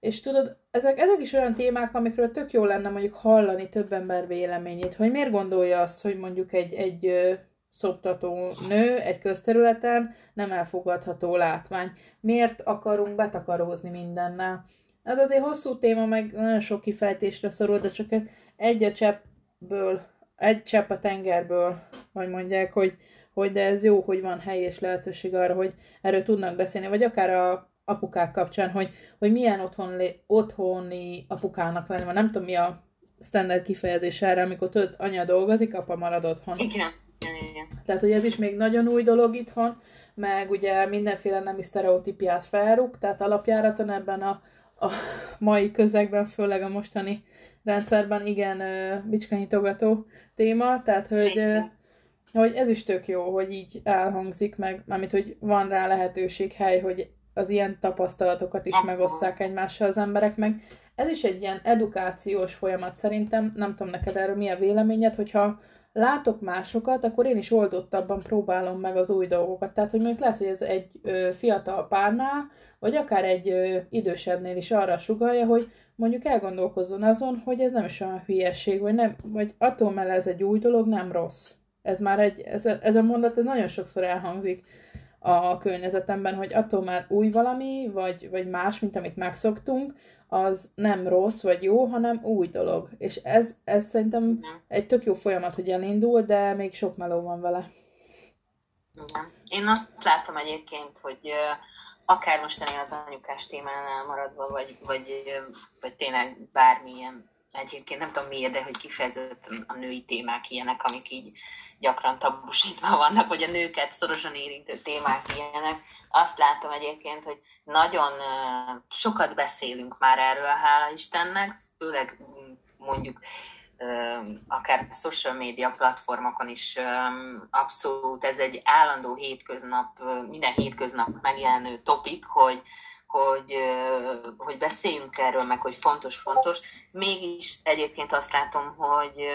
és tudod, ezek, ezek is olyan témák, amikről tök jó lenne mondjuk hallani több ember véleményét, hogy miért gondolja azt, hogy mondjuk egy, egy szoptató nő egy közterületen nem elfogadható látvány. Miért akarunk betakarózni mindennel? Ez azért hosszú téma, meg nagyon sok kifejtésre szorul, de csak egy a cseppből, egy csepp a tengerből, vagy mondják, hogy, hogy de ez jó, hogy van hely és lehetőség arra, hogy erről tudnak beszélni, vagy akár a apukák kapcsán, hogy, hogy milyen otthon, otthoni apukának lenni, mert nem tudom mi a standard kifejezés erre, amikor tudod, anya dolgozik, apa marad otthon. Igen. Tehát, hogy ez is még nagyon új dolog itthon, meg ugye mindenféle nemi sztereotípiát felrúg, tehát alapjáraton ebben a, a mai közegben, főleg a mostani rendszerben igen bicskanyitogató téma, tehát hogy, hogy ez is tök jó, hogy így elhangzik meg, mármint, hogy van rá lehetőség, hely, hogy az ilyen tapasztalatokat is megosszák egymással az emberek, meg. Ez is egy ilyen edukációs folyamat szerintem, nem tudom neked erről mi a véleményed, hogyha látok másokat, akkor én is oldottabban próbálom meg az új dolgokat. Tehát, hogy mondjuk lehet, hogy ez egy fiatal párnál, vagy akár egy ö, idősebbnél is arra sugalja, hogy mondjuk elgondolkozzon azon, hogy ez nem is olyan hülyeség, vagy, nem, vagy attól mellett ez egy új dolog, nem rossz. Ez már egy, ez a, ez a mondat, ez nagyon sokszor elhangzik a környezetemben, hogy attól már új valami, vagy, vagy más, mint amit megszoktunk, az nem rossz vagy jó, hanem új dolog. És ez, ez szerintem egy tök jó folyamat, hogy elindul, de még sok meló van vele. Igen. Én azt látom egyébként, hogy akár mostani az anyukás témánál maradva, vagy, vagy, vagy tényleg bármilyen, egyébként nem tudom miért, de hogy kifejezetten a női témák ilyenek, amik így gyakran tabusítva vannak, vagy a nőket szorosan érintő témák ilyenek. Azt látom egyébként, hogy nagyon sokat beszélünk már erről, hála Istennek, főleg mondjuk akár social média platformokon is abszolút ez egy állandó hétköznap, minden hétköznap megjelenő topik, hogy, hogy, hogy beszéljünk erről, meg hogy fontos-fontos. Mégis egyébként azt látom, hogy,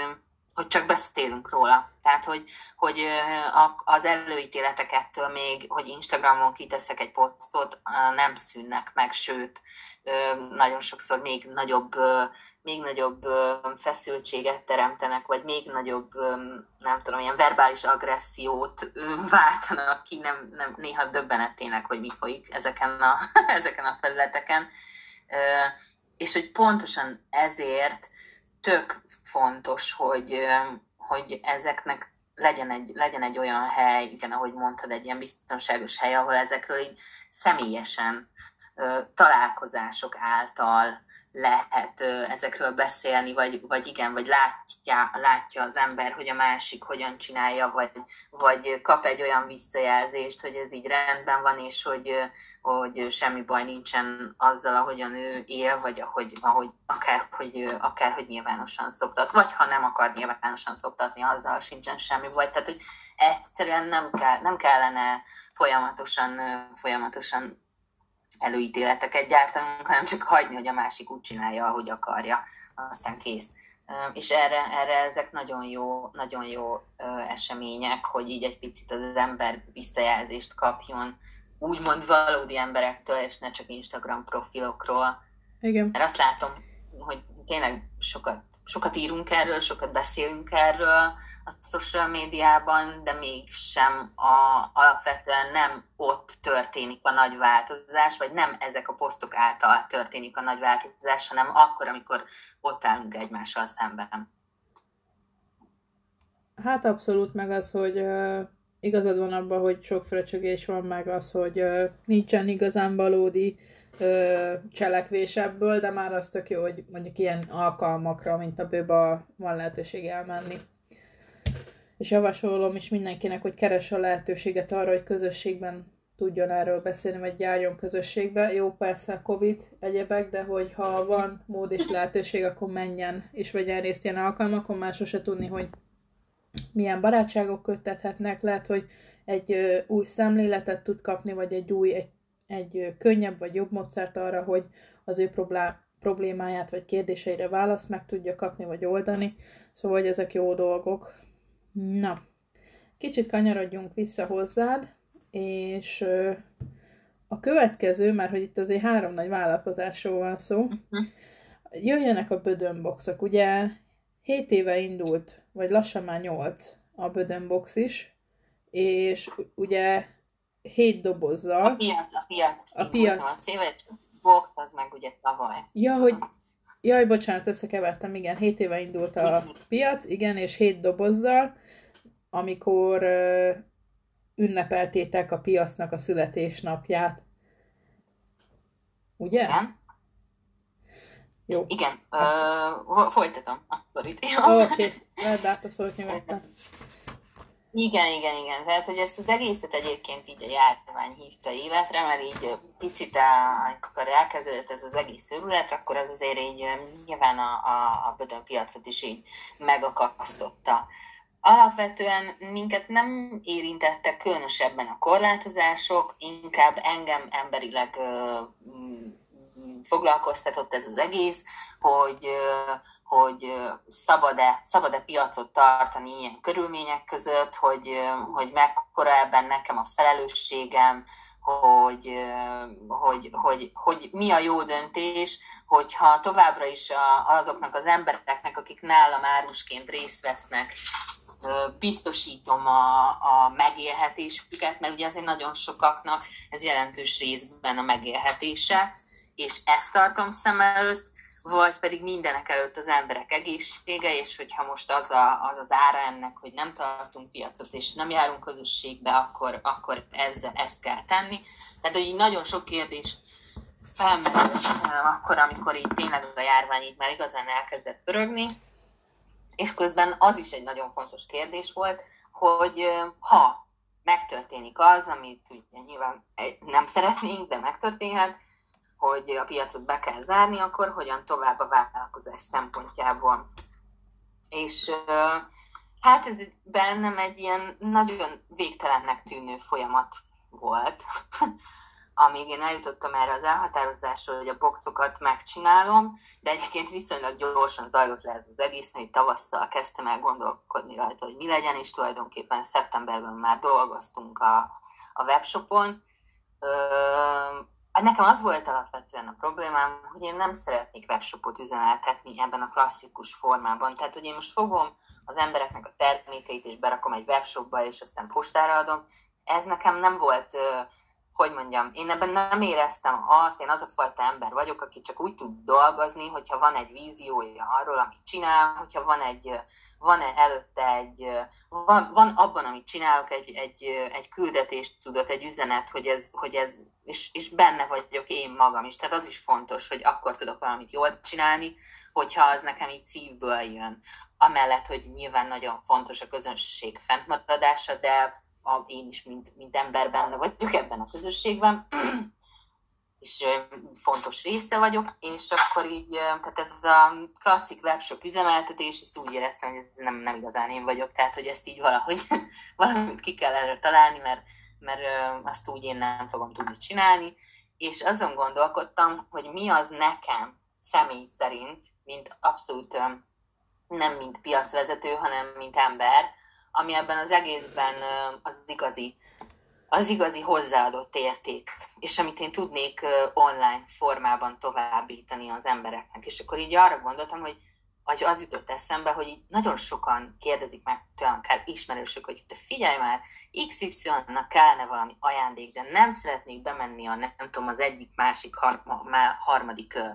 hogy csak beszélünk róla. Tehát, hogy, hogy az előítéleteket még, hogy Instagramon kiteszek egy posztot, nem szűnnek meg, sőt, nagyon sokszor még nagyobb még nagyobb feszültséget teremtenek, vagy még nagyobb, nem tudom, ilyen verbális agressziót váltanak ki, nem, nem, néha döbbenetének, hogy mi folyik ezeken a, ezeken a felületeken. És hogy pontosan ezért tök fontos, hogy, hogy ezeknek legyen egy, legyen egy olyan hely, igen, ahogy mondtad, egy ilyen biztonságos hely, ahol ezekről így személyesen találkozások által lehet ezekről beszélni, vagy, vagy igen, vagy látja, látja az ember, hogy a másik hogyan csinálja, vagy, vagy kap egy olyan visszajelzést, hogy ez így rendben van, és hogy, hogy semmi baj nincsen azzal, ahogyan ő él, vagy ahogy, ahogy akár, hogy, akár, hogy nyilvánosan szoktat, vagy ha nem akar nyilvánosan szoktatni, azzal sincsen semmi baj. Tehát, hogy egyszerűen nem, kell, nem kellene folyamatosan, folyamatosan előítéleteket gyártanunk, hanem csak hagyni, hogy a másik úgy csinálja, ahogy akarja, aztán kész. És erre, erre ezek nagyon jó, nagyon jó események, hogy így egy picit az ember visszajelzést kapjon, úgymond valódi emberektől, és ne csak Instagram profilokról. Igen. Mert azt látom, hogy tényleg sokat, sokat írunk erről, sokat beszélünk erről, a social médiában, de mégsem a, alapvetően nem ott történik a nagy változás, vagy nem ezek a posztok által történik a nagy változás, hanem akkor, amikor ott állunk egymással szemben. Hát abszolút meg az, hogy uh, igazad van abban, hogy sok fröcsögés van, meg az, hogy uh, nincsen igazán valódi uh, cselekvés ebből, de már az tök jó, hogy mondjuk ilyen alkalmakra, mint a bőba van lehetőség elmenni. És javasolom is mindenkinek, hogy keres a lehetőséget arra, hogy közösségben tudjon erről beszélni, vagy járjon közösségbe. Jó, persze Covid egyebek, de hogy ha van mód és lehetőség, akkor menjen és vegyen részt ilyen alkalmakon, már sose tudni, hogy milyen barátságok köttethetnek, lehet, hogy egy ö, új szemléletet tud kapni, vagy egy új, egy, egy könnyebb vagy jobb módszert arra, hogy az ő problémáját vagy kérdéseire választ meg tudja kapni, vagy oldani. Szóval, hogy ezek jó dolgok. Na, kicsit kanyarodjunk vissza hozzád, és a következő, mert hogy itt azért három nagy vállalkozásról van szó, uh-huh. jöjjenek a bödönboxok. Ugye 7 éve indult, vagy lassan már 8 a bödönbox is, és ugye 7 dobozzal. A piac, a piac. A piac. 8 éve, box az meg ugye tavaly. Ja, hogy Jaj, bocsánat, összekevertem, igen, 7 éve indult a piac, igen, és 7 dobozzal, amikor uh, ünnepeltétek a piacnak a születésnapját. Ugye? Igen. Jó. Igen, uh, folytatom akkor itt. Oké, okay. lehet át a szót nyugodtan. Igen, igen, igen. Tehát, hogy ezt az egészet egyébként így a járvány hívta életre, mert így picit, amikor elkezdődött ez az egész őrület, akkor az azért így nyilván a, a, a bödön piacot is így megakasztotta. Alapvetően minket nem érintettek különösebben a korlátozások, inkább engem emberileg foglalkoztatott ez az egész, hogy, hogy szabad-e, szabad-e piacot tartani ilyen körülmények között, hogy, hogy mekkora ebben nekem a felelősségem, hogy, hogy, hogy, hogy mi a jó döntés, hogyha továbbra is azoknak az embereknek, akik nálam árusként részt vesznek, biztosítom a, a megélhetésüket, mert ugye azért nagyon sokaknak ez jelentős részben a megélhetése, és ezt tartom szem előtt, vagy pedig mindenek előtt az emberek egészsége, és hogyha most az, a, az az ára ennek, hogy nem tartunk piacot, és nem járunk közösségbe, akkor, akkor ezzel, ezt kell tenni. Tehát, hogy így nagyon sok kérdés felmerül akkor, amikor így tényleg a járvány így már igazán elkezdett pörögni, és közben az is egy nagyon fontos kérdés volt, hogy ha megtörténik az, amit ugye nyilván nem szeretnénk, de megtörténhet, hogy a piacot be kell zárni, akkor hogyan tovább a vállalkozás szempontjából. És hát ez bennem egy ilyen nagyon végtelennek tűnő folyamat volt, amíg én eljutottam erre az elhatározásra, hogy a boxokat megcsinálom, de egyébként viszonylag gyorsan zajlott le ez az egész, mert tavasszal kezdtem el gondolkodni rajta, hogy mi legyen, és tulajdonképpen szeptemberben már dolgoztunk a, a webshopon. Nekem az volt alapvetően a problémám, hogy én nem szeretnék webshopot üzemeltetni ebben a klasszikus formában. Tehát, hogy én most fogom az embereknek a termékeit, és berakom egy webshopba, és aztán postára adom. Ez nekem nem volt hogy mondjam, én ebben nem éreztem azt, én az a fajta ember vagyok, aki csak úgy tud dolgozni, hogyha van egy víziója arról, amit csinál, hogyha van egy, van előtte egy, van, van abban, amit csinálok, egy, egy, egy küldetést tudott, egy üzenet, hogy ez, hogy ez és, és benne vagyok én magam is. Tehát az is fontos, hogy akkor tudok valamit jól csinálni, hogyha az nekem így szívből jön. Amellett, hogy nyilván nagyon fontos a közönség fentmaradása, de a, én is, mint, mint ember benne vagyok ebben a közösségben, és fontos része vagyok, és akkor így, tehát ez a klasszik webshop üzemeltetés, ezt úgy éreztem, hogy ez nem, nem igazán én vagyok, tehát hogy ezt így valahogy valamit ki kell erre találni, mert, mert azt úgy én nem fogom tudni csinálni, és azon gondolkodtam, hogy mi az nekem személy szerint, mint abszolút nem mint piacvezető, hanem mint ember, ami ebben az egészben az igazi, az igazi hozzáadott érték, és amit én tudnék online formában továbbítani az embereknek. És akkor így arra gondoltam, hogy vagy az jutott eszembe, hogy így nagyon sokan kérdezik meg tőlem, akár ismerősök, hogy te figyelj már, XY-nak kellene valami ajándék, de nem szeretnék bemenni a, nem tudom, az egyik, másik, har, harmadik ö,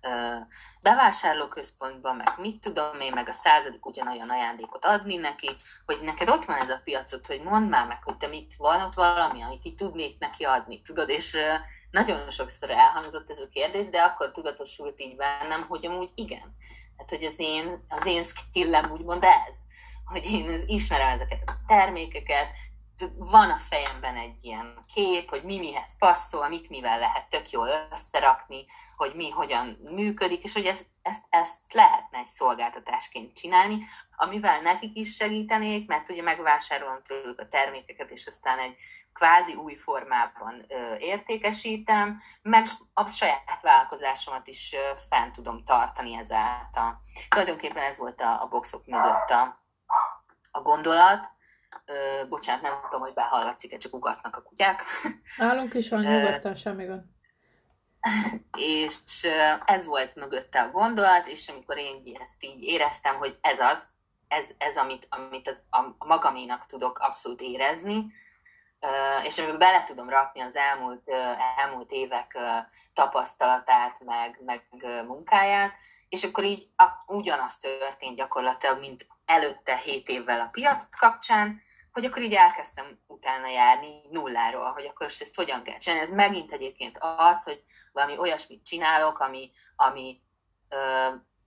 ö, bevásárlóközpontba, meg mit tudom én, meg a századik ugyanolyan ajándékot adni neki, hogy neked ott van ez a piacot, hogy mondd már meg, hogy te mit van ott valami, amit így tudnék neki adni, tudod, és ö, nagyon sokszor elhangzott ez a kérdés, de akkor tudatosult így bennem, hogy amúgy igen Hát, hogy az én, az én skillem úgymond ez, hogy én ismerem ezeket a termékeket, van a fejemben egy ilyen kép, hogy mi mihez passzol, mit mivel lehet tök jól összerakni, hogy mi hogyan működik, és hogy ezt, ezt, ezt lehetne egy szolgáltatásként csinálni, amivel nekik is segítenék, mert ugye megvásárolom tőlük a termékeket, és aztán egy kvázi új formában értékesítem, meg a saját vállalkozásomat is fent tudom tartani ezáltal. Tulajdonképpen ez volt a, a boxok mögött a, a gondolat. Ö, bocsánat, nem tudom, hogy behallatszik csak ugatnak a kutyák. Állunk is van, nyugodtan, semmi gond. És ez volt mögötte a gondolat, és amikor én ezt így éreztem, hogy ez az, ez, ez amit, amit az, a, a magaménak tudok abszolút érezni, és amiben bele tudom rakni az elmúlt, elmúlt évek tapasztalatát, meg, meg munkáját, és akkor így a, ugyanaz történt gyakorlatilag, mint előtte 7 évvel a piac kapcsán, hogy akkor így elkezdtem utána járni nulláról, hogy akkor ezt hogyan kell csinálni. Ez megint egyébként az, hogy valami olyasmit csinálok, ami, ami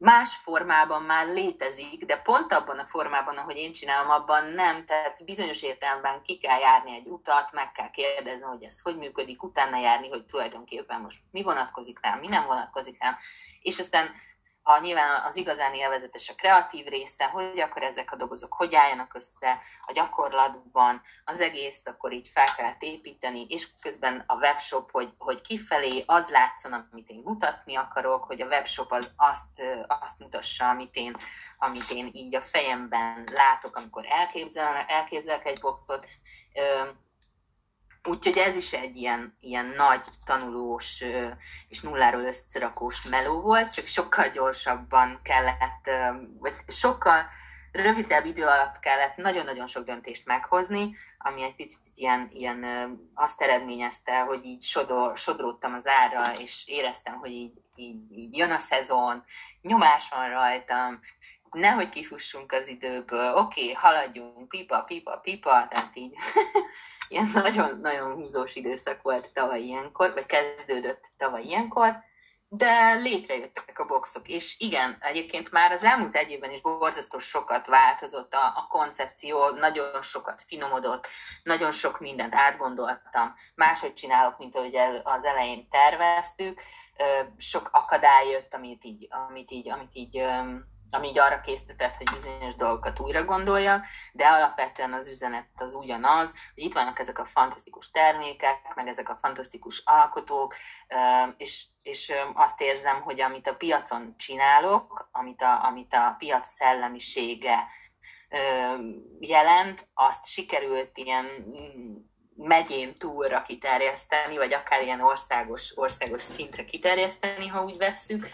más formában már létezik, de pont abban a formában, ahogy én csinálom, abban nem, tehát bizonyos értelemben ki kell járni egy utat, meg kell kérdezni, hogy ez hogy működik, utána járni, hogy tulajdonképpen most mi vonatkozik rám, mi nem vonatkozik rám, és aztán a, nyilván az igazán élvezetes a kreatív része, hogy akkor ezek a dolgozok hogy álljanak össze a gyakorlatban, az egész akkor így fel kellett építeni, és közben a webshop, hogy, hogy kifelé az látszon, amit én mutatni akarok, hogy a webshop az azt, azt mutassa, amit én, amit én így a fejemben látok, amikor elképzel, elképzelek egy boxot, Úgyhogy ez is egy ilyen, ilyen nagy tanulós és nulláról összerakós meló volt, csak sokkal gyorsabban kellett, vagy sokkal rövidebb idő alatt kellett nagyon-nagyon sok döntést meghozni, ami egy picit ilyen, ilyen azt eredményezte, hogy így sodor, sodródtam az ára, és éreztem, hogy így, így, így jön a szezon, nyomás van rajtam, nehogy kifussunk az időből, oké, okay, haladjunk, pipa, pipa, pipa, tehát így. Ilyen nagyon-nagyon húzós időszak volt tavaly ilyenkor, vagy kezdődött tavaly ilyenkor, de létrejöttek a boxok, és igen, egyébként már az elmúlt egy évben is borzasztó sokat változott a, a koncepció, nagyon sokat finomodott, nagyon sok mindent átgondoltam, máshogy csinálok, mint ahogy az elején terveztük, sok akadály jött, amit így, amit így, amit így ami így arra késztetett, hogy bizonyos dolgokat újra gondoljak, de alapvetően az üzenet az ugyanaz, hogy itt vannak ezek a fantasztikus termékek, meg ezek a fantasztikus alkotók, és, és azt érzem, hogy amit a piacon csinálok, amit a, amit a piac szellemisége jelent, azt sikerült ilyen megyén túlra kiterjeszteni, vagy akár ilyen országos, országos szintre kiterjeszteni, ha úgy vesszük.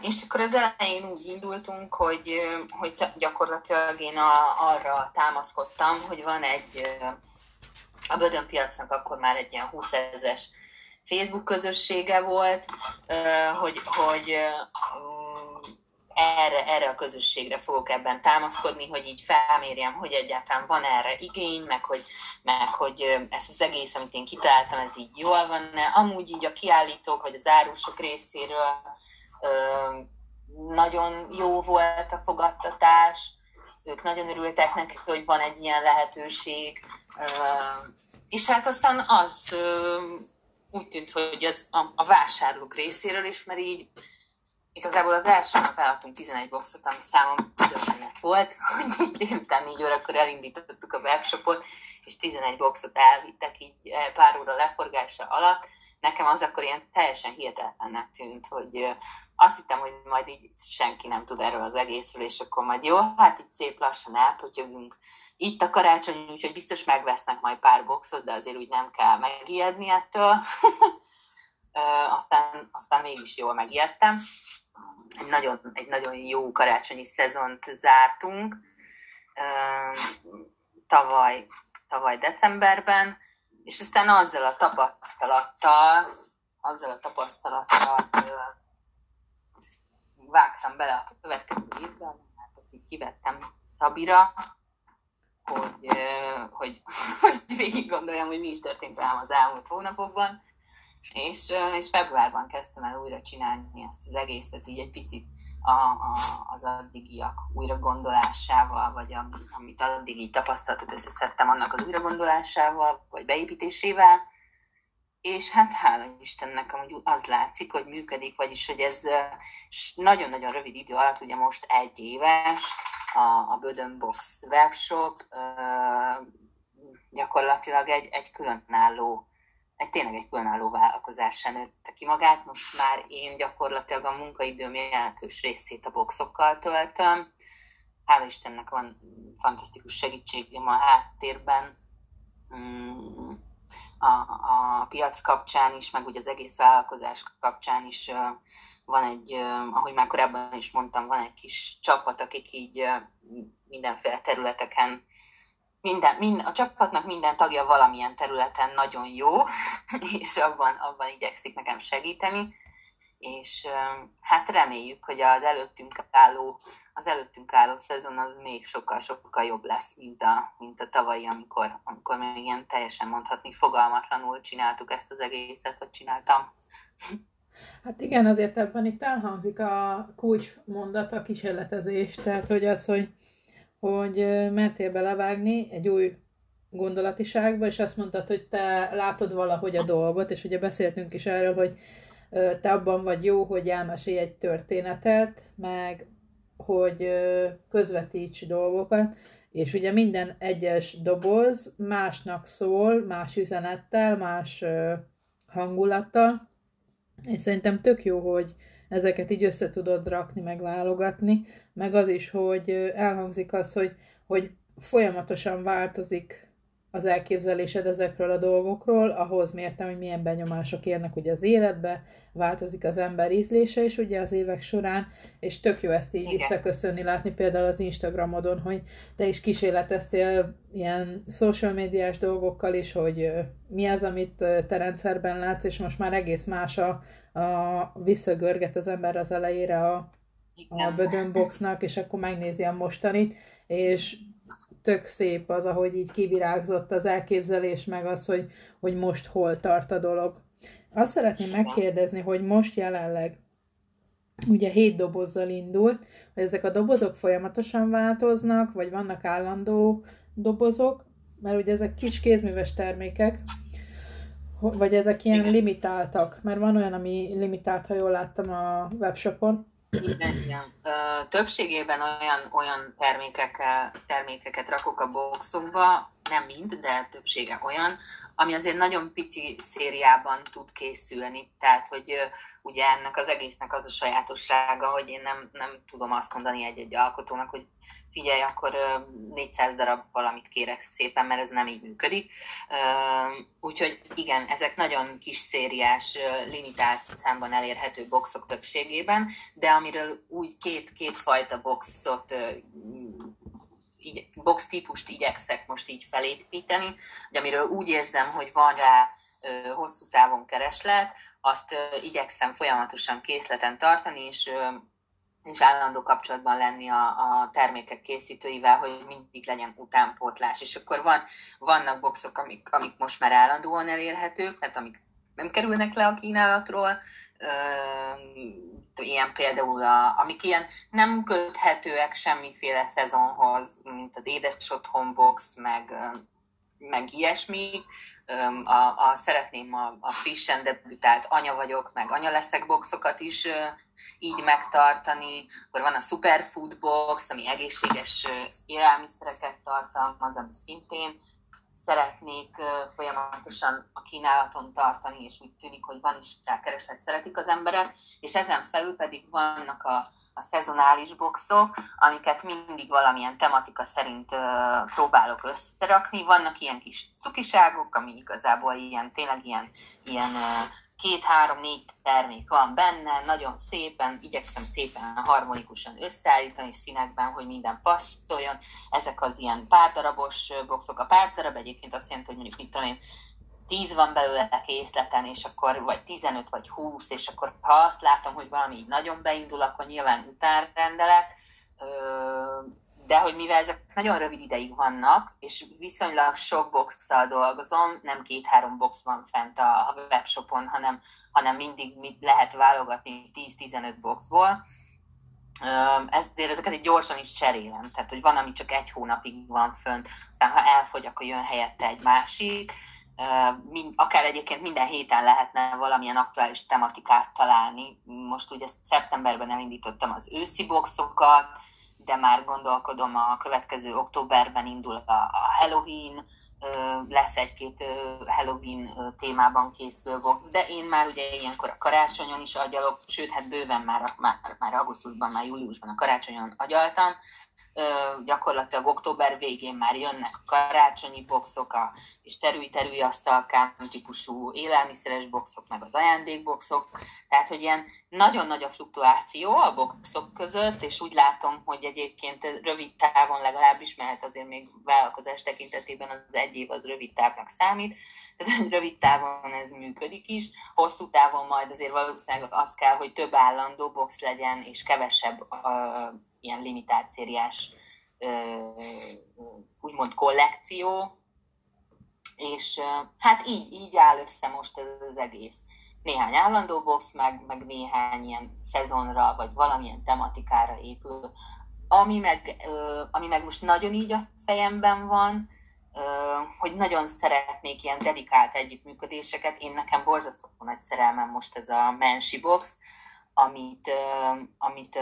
És akkor az elején úgy indultunk, hogy, hogy gyakorlatilag én a, arra támaszkodtam, hogy van egy, a Bödön piacnak akkor már egy ilyen 20 ezeres Facebook közössége volt, hogy, hogy erre, erre a közösségre fogok ebben támaszkodni, hogy így felmérjem, hogy egyáltalán van erre igény, meg hogy, meg hogy ez az egész, amit én kitaláltam, ez így jól van. Amúgy így a kiállítók, vagy az árusok részéről nagyon jó volt a fogadtatás, ők nagyon örültek neki, hogy van egy ilyen lehetőség, és hát aztán az úgy tűnt, hogy ez a, vásárlók részéről is, mert így igazából az első nap eladtunk 11 boxot, ami számom döbbenet volt, hogy délután 4 órakor elindítottuk a webshopot, és 11 boxot elvittek így pár óra leforgása alatt. Nekem az akkor ilyen teljesen hihetetlennek tűnt, hogy azt hittem, hogy majd így senki nem tud erről az egészről, és akkor majd jó, hát itt szép lassan elpotyogunk. Itt a karácsony, úgyhogy biztos megvesznek majd pár boxot, de azért úgy nem kell megijedni ettől. aztán, aztán mégis jól megijedtem. Egy nagyon, egy nagyon jó karácsonyi szezont zártunk tavaly, tavaly decemberben, és aztán azzal a tapasztalattal, azzal a tapasztalattal vágtam bele a következő évben, hát kivettem Szabira, hogy, hogy, hogy végig gondoljam, hogy mi is történt velem az elmúlt hónapokban, és, és februárban kezdtem el újra csinálni ezt az egészet, így egy picit a, a, az addigiak újra gondolásával, vagy a, amit addig így tapasztaltat, összeszedtem annak az újra gondolásával, vagy beépítésével, és hát hála Istennek amúgy az látszik, hogy működik, vagyis hogy ez nagyon-nagyon rövid idő alatt, ugye most egy éves, a, a Bödön Box webshop gyakorlatilag egy, egy különálló, egy tényleg egy különálló vállalkozás nőtte ki magát. Most már én gyakorlatilag a munkaidőm jelentős részét a boxokkal töltöm. Hála Istennek van fantasztikus segítségem a háttérben. Mm a, a piac kapcsán is, meg úgy az egész vállalkozás kapcsán is van egy, ahogy már korábban is mondtam, van egy kis csapat, akik így mindenféle területeken, minden, minden, a csapatnak minden tagja valamilyen területen nagyon jó, és abban, abban igyekszik nekem segíteni és hát reméljük, hogy az előttünk álló, az előttünk álló szezon az még sokkal-sokkal jobb lesz, mint a, mint a tavalyi, amikor, amikor még ilyen teljesen mondhatni fogalmatlanul csináltuk ezt az egészet, vagy csináltam. Hát igen, azért ebben itt elhangzik a kulcs mondat, a kísérletezés, tehát hogy az, hogy, hogy mertél belevágni egy új gondolatiságba, és azt mondtad, hogy te látod valahogy a dolgot, és ugye beszéltünk is erről, hogy te abban vagy jó, hogy elmesélj egy történetet, meg hogy közvetíts dolgokat, és ugye minden egyes doboz másnak szól, más üzenettel, más hangulattal, és szerintem tök jó, hogy ezeket így össze tudod rakni, meg válogatni, meg az is, hogy elhangzik az, hogy, hogy folyamatosan változik az elképzelésed ezekről a dolgokról, ahhoz mértem, hogy milyen benyomások érnek ugye az életbe, változik az ember ízlése is ugye az évek során, és tök jó ezt így Igen. visszaköszönni, látni például az Instagramodon, hogy te is kísérleteztél ilyen social médiás dolgokkal is, hogy mi az, amit te rendszerben látsz, és most már egész más a, a visszagörget az ember az elejére a, a bödönboxnak, és akkor megnézi a mostanit, és tök szép az, ahogy így kivirágzott az elképzelés, meg az, hogy, hogy most hol tart a dolog. Azt szeretném megkérdezni, hogy most jelenleg ugye hét dobozzal indult, hogy ezek a dobozok folyamatosan változnak, vagy vannak állandó dobozok, mert ugye ezek kis kézműves termékek, vagy ezek ilyen Igen. limitáltak, mert van olyan, ami limitált, ha jól láttam a webshopon, igen, igen. Többségében olyan, olyan termékekkel, termékeket rakok a boxunkba, nem mind, de többsége olyan, ami azért nagyon pici szériában tud készülni. Tehát, hogy ugye ennek az egésznek az a sajátossága, hogy én nem, nem tudom azt mondani egy-egy alkotónak, hogy figyelj, akkor 400 darab valamit kérek szépen, mert ez nem így működik. Úgyhogy igen, ezek nagyon kis szériás, limitált számban elérhető boxok többségében, de amiről úgy két, két fajta boxot így, box típust igyekszek most így felépíteni, hogy amiről úgy érzem, hogy van rá hosszú távon kereslet, azt igyekszem folyamatosan készleten tartani, és és állandó kapcsolatban lenni a, a termékek készítőivel, hogy mindig legyen utánpótlás. És akkor van, vannak boxok, amik, amik most már állandóan elérhetők, tehát amik nem kerülnek le a kínálatról, ilyen például, a, amik ilyen nem köthetőek semmiféle szezonhoz, mint az édes otthon box, meg, meg ilyesmi, a, a, szeretném a, a frissen debütált anya vagyok, meg anya leszek boxokat is így megtartani. Akkor van a Superfood box, ami egészséges élelmiszereket tartalmaz, ami szintén szeretnék folyamatosan a kínálaton tartani, és úgy tűnik, hogy van is rá kereslet, szeretik az emberek, és ezen felül pedig vannak a, a szezonális boxok, amiket mindig valamilyen tematika szerint próbálok összerakni. Vannak ilyen kis cukiságok, ami igazából ilyen, tényleg ilyen, ilyen két-három-négy termék van benne, nagyon szépen, igyekszem szépen harmonikusan összeállítani színekben, hogy minden passzoljon. Ezek az ilyen párdarabos boxok. A párdarab egyébként azt jelenti, hogy mondjuk mit tudom én, 10 van belőle készleten, és akkor vagy 15 vagy 20, és akkor ha azt látom, hogy valami nagyon beindul, akkor nyilván utánrendelek, de hogy mivel ezek nagyon rövid ideig vannak, és viszonylag sok boxszal dolgozom, nem két-három box van fent a webshopon, hanem, hanem mindig lehet válogatni 10-15 boxból, ezért ezeket egy gyorsan is cserélem, tehát hogy van, ami csak egy hónapig van fönt, aztán ha elfogy, akkor jön helyette egy másik, akár egyébként minden héten lehetne valamilyen aktuális tematikát találni. Most ugye szeptemberben elindítottam az őszi boxokat, de már gondolkodom a következő októberben indul a Halloween, lesz egy-két Halloween témában készülő box, de én már ugye ilyenkor a karácsonyon is agyalok, sőt, hát bőven már, már, már augusztusban, már júliusban a karácsonyon agyaltam, gyakorlatilag október végén már jönnek a karácsonyi boxok, a, és terülj-terülj asztalkán típusú élelmiszeres boxok, meg az ajándékboxok. Tehát, hogy ilyen nagyon nagy a fluktuáció a boxok között, és úgy látom, hogy egyébként rövid távon legalábbis, mert azért még vállalkozás tekintetében az egy év az rövid távnak számít, tehát rövid távon ez működik is, hosszú távon majd azért valószínűleg az kell, hogy több állandó box legyen, és kevesebb uh, ilyen limitált szériás úgymond kollekció, és hát így, így áll össze most ez az egész. Néhány állandó box, meg, meg néhány ilyen szezonra, vagy valamilyen tematikára épül. Ami meg, ami meg most nagyon így a fejemben van, hogy nagyon szeretnék ilyen dedikált együttműködéseket. Én nekem borzasztó nagy szerelmem most ez a Mensi Box, amit, amit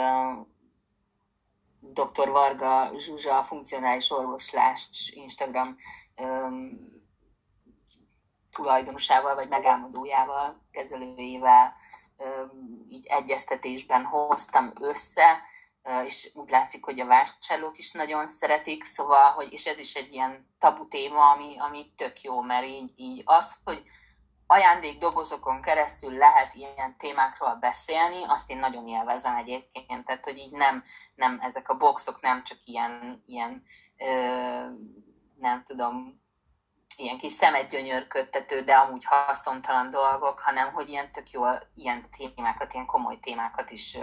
dr. Varga Zsuzsa, funkcionális orvoslás Instagram tulajdonosával vagy megálmodójával, kezelőjével így egyeztetésben hoztam össze, és úgy látszik, hogy a vásárlók is nagyon szeretik, szóval, hogy, és ez is egy ilyen tabu téma, ami, ami tök jó, mert így, így az, hogy ajándékdobozokon keresztül lehet ilyen témákról beszélni, azt én nagyon élvezem egyébként, tehát hogy így nem, nem ezek a boxok nem csak ilyen, ilyen ö, nem tudom, ilyen kis szemedgyönyörködtető, de amúgy haszontalan dolgok, hanem hogy ilyen tök jó ilyen témákat, ilyen komoly témákat is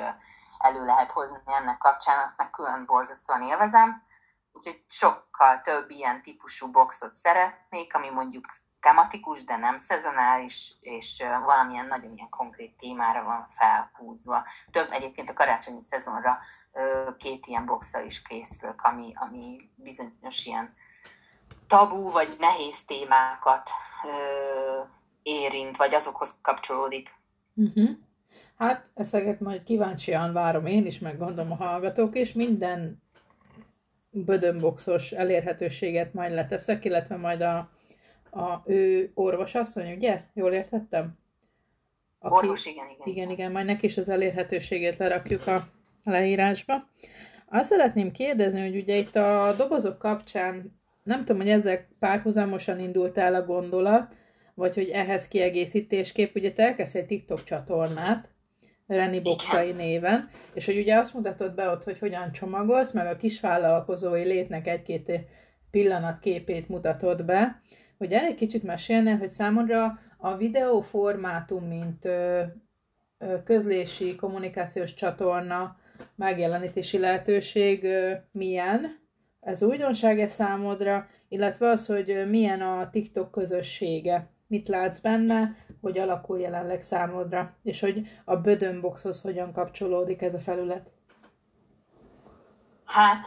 elő lehet hozni ennek kapcsán, azt meg külön borzasztóan élvezem. Úgyhogy sokkal több ilyen típusú boxot szeretnék, ami mondjuk tematikus, de nem szezonális, és valamilyen nagyon ilyen konkrét témára van felhúzva. Több egyébként a karácsonyi szezonra két ilyen boxal is készülök, ami, ami bizonyos ilyen tabú vagy nehéz témákat érint, vagy azokhoz kapcsolódik. Uh-huh. Hát ezeket majd kíváncsian várom én is, meg gondolom a hallgatók is. Minden bödönboxos elérhetőséget majd leteszek, illetve majd a, a ő orvosasszony, ugye? Jól értettem? Aki, Orvos, igen, igen. Igen, igen, majd neki is az elérhetőségét lerakjuk a leírásba. Azt szeretném kérdezni, hogy ugye itt a dobozok kapcsán, nem tudom, hogy ezek párhuzamosan indult el a gondolat, vagy hogy ehhez kiegészítésképp, ugye te elkezdsz egy TikTok csatornát, Reni Boxai néven, és hogy ugye azt mutatod be ott, hogy hogyan csomagolsz, meg a kisvállalkozói létnek egy-két pillanat képét mutatod be, hogy egy kicsit mesélnél, hogy számodra a videó formátum, mint ö, ö, közlési, kommunikációs csatorna, megjelenítési lehetőség ö, milyen, ez újdonság -e számodra, illetve az, hogy milyen a TikTok közössége, mit látsz benne, hogy alakul jelenleg számodra, és hogy a Bödönboxhoz hogyan kapcsolódik ez a felület? Hát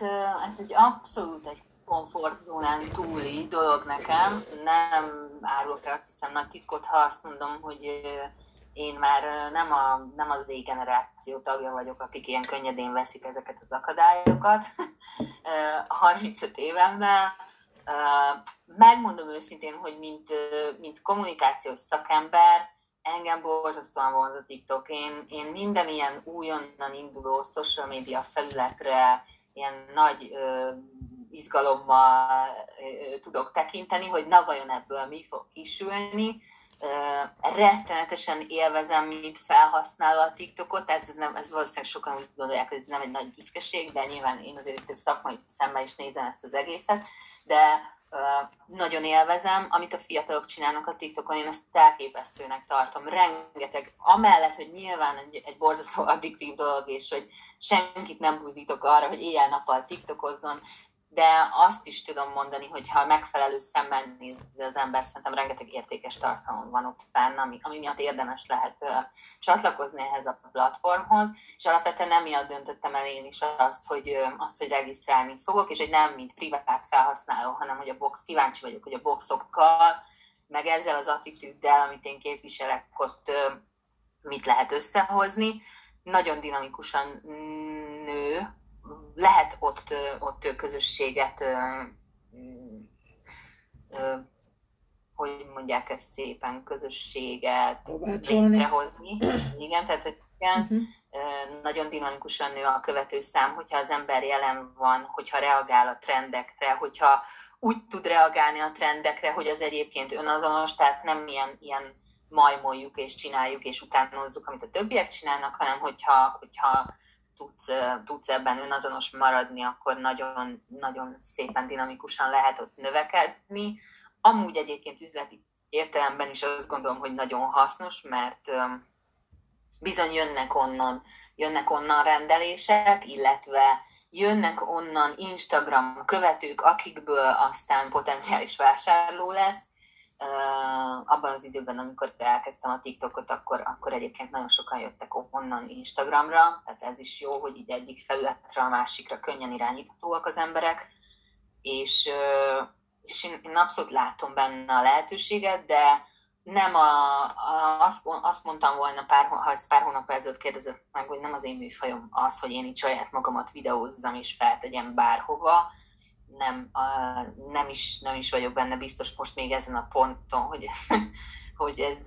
ez egy abszolút egy komfortzónán túli dolog nekem. Nem árulok el azt hiszem nagy titkot, ha azt mondom, hogy én már nem, a, nem az Z generáció tagja vagyok, akik ilyen könnyedén veszik ezeket az akadályokat. 35 évemmel Megmondom őszintén, hogy mint, mint kommunikációs szakember, engem borzasztóan vonz a TikTok. Én, én minden ilyen újonnan induló social media felületre ilyen nagy izgalommal tudok tekinteni, hogy na vajon ebből mi fog kisülni. Rettenetesen élvezem, mint felhasználó a TikTokot, ez, nem, ez valószínűleg sokan úgy gondolják, hogy ez nem egy nagy büszkeség, de nyilván én azért egy szakmai szemmel is nézem ezt az egészet de nagyon élvezem, amit a fiatalok csinálnak a TikTokon, én ezt elképesztőnek tartom. Rengeteg, amellett, hogy nyilván egy, egy borzasztó addiktív dolog, és hogy senkit nem buzdítok arra, hogy éjjel-nappal TikTokozzon, de azt is tudom mondani, hogy ha megfelelő szemmel néz az ember, szerintem rengeteg értékes tartalom van ott fenn, ami, ami miatt érdemes lehet uh, csatlakozni ehhez a platformhoz, és alapvetően emiatt döntöttem el én is azt, hogy, uh, azt, hogy regisztrálni fogok, és hogy nem mint privát felhasználó, hanem hogy a box, kíváncsi vagyok, hogy a boxokkal, meg ezzel az attitűddel, amit én képviselek, ott uh, mit lehet összehozni. Nagyon dinamikusan nő lehet ott, ott közösséget, hogy mondják ezt szépen, közösséget létrehozni. Igen, tehát igen, uh-huh. nagyon dinamikusan nő a követő szám, hogyha az ember jelen van, hogyha reagál a trendekre, hogyha úgy tud reagálni a trendekre, hogy az egyébként önazonos, tehát nem ilyen, ilyen majmoljuk és csináljuk és utánozzuk, amit a többiek csinálnak, hanem hogyha, hogyha tudsz, tudsz ebben önazonos maradni, akkor nagyon, nagyon szépen dinamikusan lehet ott növekedni. Amúgy egyébként üzleti értelemben is azt gondolom, hogy nagyon hasznos, mert bizony jönnek onnan, jönnek onnan rendelések, illetve jönnek onnan Instagram követők, akikből aztán potenciális vásárló lesz, abban az időben, amikor elkezdtem a TikTokot, akkor, akkor egyébként nagyon sokan jöttek onnan Instagramra, tehát ez is jó, hogy így egyik felületre a másikra könnyen irányíthatóak az emberek, és, és én, abszolút látom benne a lehetőséget, de nem a, a, azt, azt mondtam volna, pár, ha ezt pár hónap ezelőtt kérdezett meg, hogy nem az én műfajom az, hogy én itt saját magamat videózzam és feltegyem bárhova, nem, a, nem, is, nem is vagyok benne biztos most még ezen a ponton, hogy, hogy ez,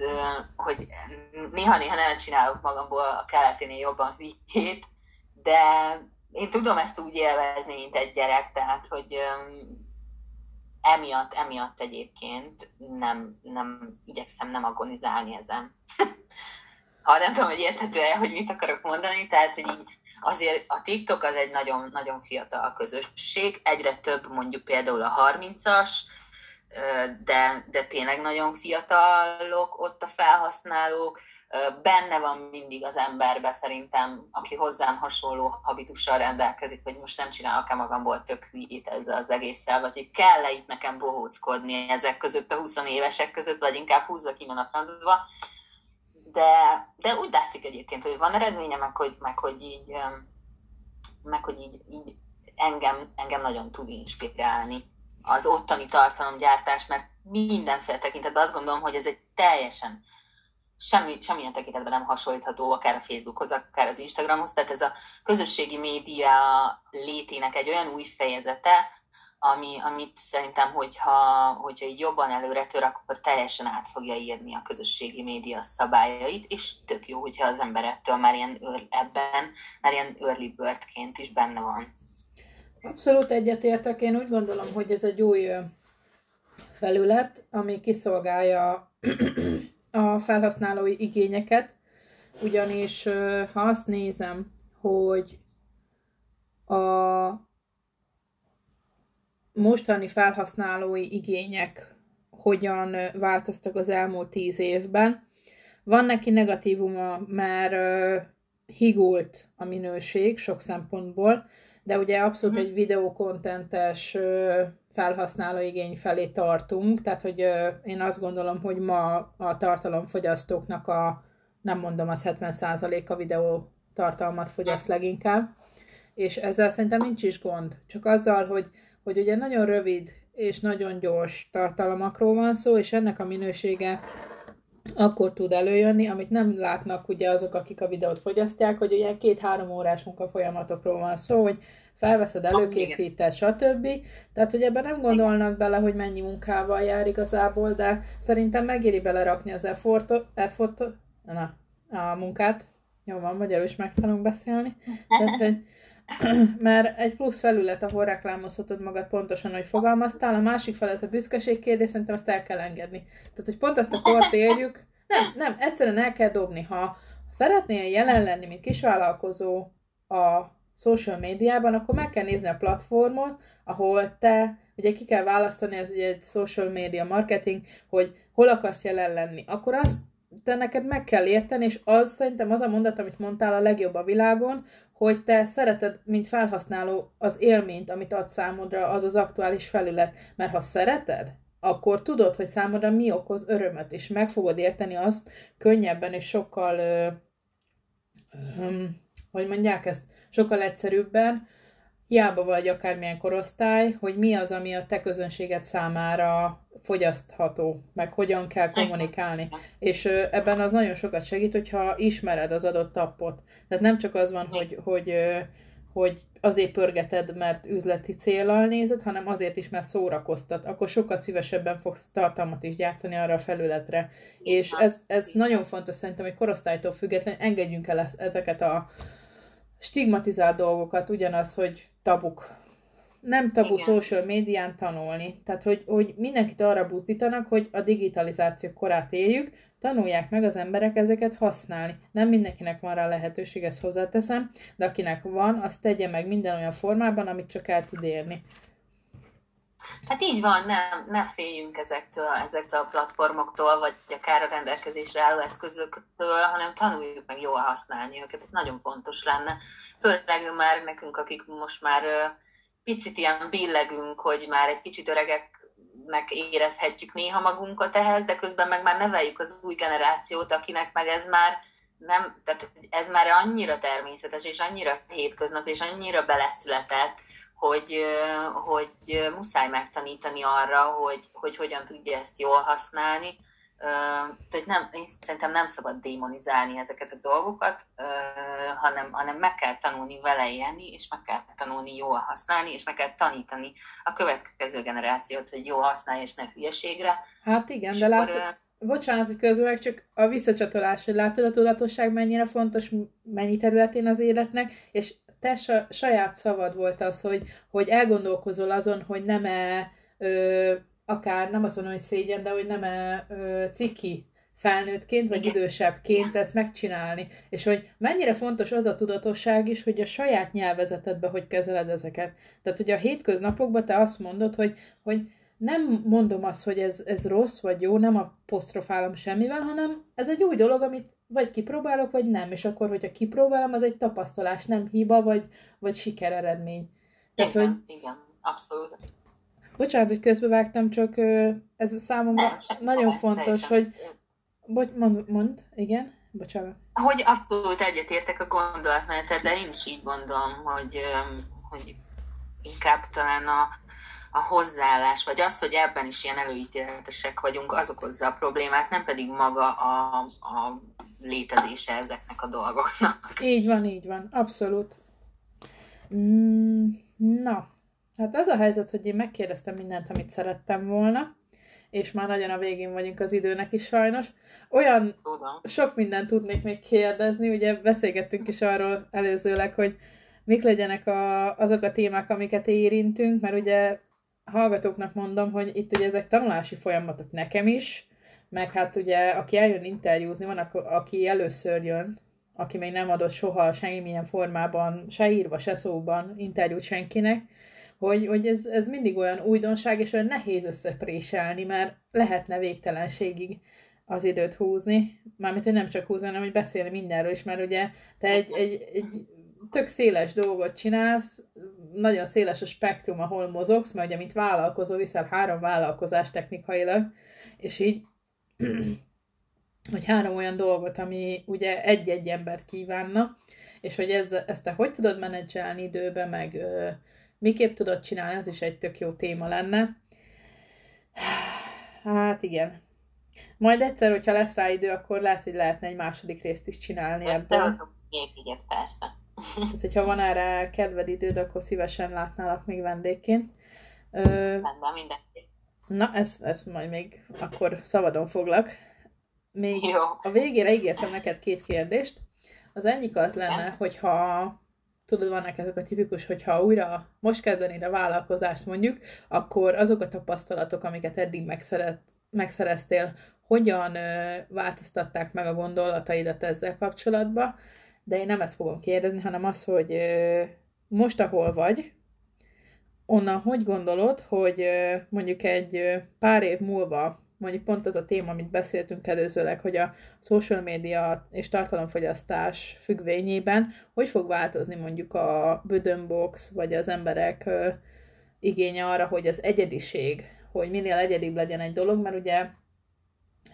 hogy néha-néha nem csinálok magamból a keleténél jobban hülyét, de én tudom ezt úgy élvezni, mint egy gyerek, tehát, hogy emiatt, emiatt egyébként nem, nem igyekszem nem agonizálni ezen. ha nem tudom, hogy érthető -e, hogy mit akarok mondani, tehát, hogy így azért a TikTok az egy nagyon, nagyon fiatal közösség, egyre több mondjuk például a 30-as, de, de tényleg nagyon fiatalok ott a felhasználók, benne van mindig az emberbe szerintem, aki hozzám hasonló habitussal rendelkezik, hogy most nem csinálok-e magamból tök hülyét ezzel az egésszel, vagy hogy kell-e itt nekem bohóckodni ezek között a 20 évesek között, vagy inkább húzzak innen a francba. De, de úgy látszik egyébként, hogy van eredménye, meg hogy, meg hogy így, meg hogy így, így engem, engem nagyon tud inspirálni az ottani tartalomgyártás, mert mindenféle tekintetben azt gondolom, hogy ez egy teljesen semmi, semmilyen tekintetben nem hasonlítható akár a Facebookhoz, akár az Instagramhoz, tehát ez a közösségi média létének egy olyan új fejezete, ami, amit szerintem, hogyha, hogyha így jobban előre tör, akkor teljesen át fogja írni a közösségi média szabályait, és tök jó, hogyha az ember ettől már ilyen ebben, már ilyen early birdként is benne van. Abszolút egyetértek. Én úgy gondolom, hogy ez egy új felület, ami kiszolgálja a felhasználói igényeket, ugyanis ha azt nézem, hogy a mostani felhasználói igények hogyan változtak az elmúlt tíz évben, van neki negatívuma, mert higult a minőség sok szempontból, de ugye abszolút egy videókontentes felhasználóigény felé tartunk, tehát hogy én azt gondolom, hogy ma a tartalomfogyasztóknak a, nem mondom, az 70%-a videó tartalmat fogyaszt leginkább, és ezzel szerintem nincs is gond, csak azzal, hogy, hogy ugye nagyon rövid és nagyon gyors tartalmakról van szó, és ennek a minősége akkor tud előjönni, amit nem látnak ugye azok, akik a videót fogyasztják, hogy ilyen két-három órás munkafolyamatokról van szó, hogy felveszed, előkészíted, stb. Tehát, hogy ebben nem gondolnak bele, hogy mennyi munkával jár igazából, de szerintem megéri belerakni az effortot, effortot na, a munkát. Jó van, magyarul is meg tudunk beszélni. Tehát, hogy mert egy plusz felület, ahol reklámozhatod magad pontosan, hogy fogalmaztál, a másik felület a büszkeség kérdés, szerintem azt el kell engedni. Tehát, hogy pont azt a kort éljük, nem, nem, egyszerűen el kell dobni. Ha szeretnél jelen lenni, mint kisvállalkozó a social médiában, akkor meg kell nézni a platformot, ahol te, ugye ki kell választani, ez ugye egy social media marketing, hogy hol akarsz jelen lenni. Akkor azt te neked meg kell érteni, és az szerintem az a mondat, amit mondtál a legjobb a világon, hogy te szereted, mint felhasználó az élményt, amit ad számodra az az aktuális felület. Mert ha szereted, akkor tudod, hogy számodra mi okoz örömöt, és meg fogod érteni azt könnyebben és sokkal, ö, ö, hogy mondják ezt, sokkal egyszerűbben, hiába vagy akármilyen korosztály, hogy mi az, ami a te közönséged számára fogyasztható, meg hogyan kell kommunikálni. És ebben az nagyon sokat segít, hogyha ismered az adott appot. Tehát nem csak az van, hogy, hogy, hogy azért pörgeted, mert üzleti célral nézed, hanem azért is, mert szórakoztat. Akkor sokkal szívesebben fogsz tartalmat is gyártani arra a felületre. És ez, ez nagyon fontos szerintem, hogy korosztálytól függetlenül engedjünk el ezeket a stigmatizált dolgokat, ugyanaz, hogy tabuk. Nem tabu Igen. social médián tanulni. Tehát, hogy, hogy mindenkit arra buzdítanak, hogy a digitalizáció korát éljük, tanulják meg az emberek ezeket használni. Nem mindenkinek van rá lehetőség, ezt hozzáteszem, de akinek van, azt tegye meg minden olyan formában, amit csak el tud érni. Hát így van, nem, ne féljünk ezektől, ezektől a platformoktól, vagy akár a rendelkezésre álló eszközöktől, hanem tanuljuk meg jól használni őket. Ez nagyon fontos lenne. Főleg már nekünk, akik most már picit ilyen billegünk, hogy már egy kicsit öregeknek érezhetjük néha magunkat ehhez, de közben meg már neveljük az új generációt, akinek meg ez már nem, tehát ez már annyira természetes, és annyira hétköznap, és annyira beleszületett, hogy, hogy muszáj megtanítani arra, hogy, hogy hogyan tudja ezt jól használni, tehát nem, én szerintem nem szabad démonizálni ezeket a dolgokat, hanem, hanem meg kell tanulni vele élni, és meg kell tanulni jól használni, és meg kell tanítani a következő generációt, hogy jól használja, és ne hülyeségre. Hát igen, és de látod, akkor, bocsánat, hogy közben csak a visszacsatolás, hogy látod a tudatosság mennyire fontos, mennyi területén az életnek, és te saját szavad volt az, hogy, hogy elgondolkozol azon, hogy nem-e akár nem azt mondom, hogy szégyen, de hogy nem -e, ö, ciki felnőttként, vagy Igen. idősebbként ezt megcsinálni. És hogy mennyire fontos az a tudatosság is, hogy a saját nyelvezetedben hogy kezeled ezeket. Tehát, hogy a hétköznapokban te azt mondod, hogy, hogy nem mondom azt, hogy ez, ez rossz vagy jó, nem apostrofálom semmivel, hanem ez egy új dolog, amit vagy kipróbálok, vagy nem. És akkor, hogyha kipróbálom, az egy tapasztalás, nem hiba, vagy, vagy sikereredmény. Tehát, igen, hogy... igen, abszolút. Bocsánat, hogy közbevágtam, csak ez számomra nem, nagyon nem, fontos, nem. hogy... Bocs, mond, mond, igen, bocsánat. Hogy abszolút egyetértek a gondolatmenetet, de én is így gondolom, hogy, hogy inkább talán a, a hozzáállás, vagy az, hogy ebben is ilyen előítéletesek vagyunk, az okozza a problémát, nem pedig maga a, a létezése ezeknek a dolgoknak. Így van, így van, abszolút. Mm, na, Hát az a helyzet, hogy én megkérdeztem mindent, amit szerettem volna, és már nagyon a végén vagyunk az időnek is sajnos. Olyan Tudom. sok mindent tudnék még kérdezni, ugye beszélgettünk is arról előzőleg, hogy mik legyenek a, azok a témák, amiket érintünk, mert ugye hallgatóknak mondom, hogy itt ugye ezek tanulási folyamatok nekem is, meg hát ugye, aki eljön interjúzni, van, aki először jön, aki még nem adott soha semmilyen formában, se írva, se szóban interjút senkinek, hogy, hogy ez, ez mindig olyan újdonság, és olyan nehéz összepréselni, mert lehetne végtelenségig az időt húzni. Mármint, hogy nem csak húzni, hanem hogy beszélni mindenről is, mert ugye te egy, egy, egy tök széles dolgot csinálsz, nagyon széles a spektrum, ahol mozogsz, mert ugye, mint vállalkozó, viszel három vállalkozás technikailag, és így, hogy három olyan dolgot, ami ugye egy-egy embert kívánna, és hogy ez, ezt te hogy tudod menedzselni időbe, meg Miképp tudod csinálni, az is egy tök jó téma lenne. Hát igen. Majd egyszer, hogyha lesz rá idő, akkor lehet, hogy lehetne egy második részt is csinálni ebből. Még igen, persze. Tehát, hogyha van erre kedved időd, akkor szívesen látnálak még vendégként. Ö... mindenki. Na, ez, ez majd még akkor szabadon foglak. Még Jó. a végére ígértem neked két kérdést. Az egyik az lenne, hogyha tudod, vannak ezek a tipikus, hogyha újra most kezdenéd a vállalkozást mondjuk, akkor azok a tapasztalatok, amiket eddig megszeret, megszereztél, hogyan ö, változtatták meg a gondolataidat ezzel kapcsolatban, de én nem ezt fogom kérdezni, hanem az, hogy ö, most ahol vagy, onnan hogy gondolod, hogy ö, mondjuk egy pár év múlva mondjuk pont az a téma, amit beszéltünk előzőleg, hogy a social media és tartalomfogyasztás függvényében hogy fog változni mondjuk a bödönbox, vagy az emberek igénye arra, hogy az egyediség, hogy minél egyedibb legyen egy dolog, mert ugye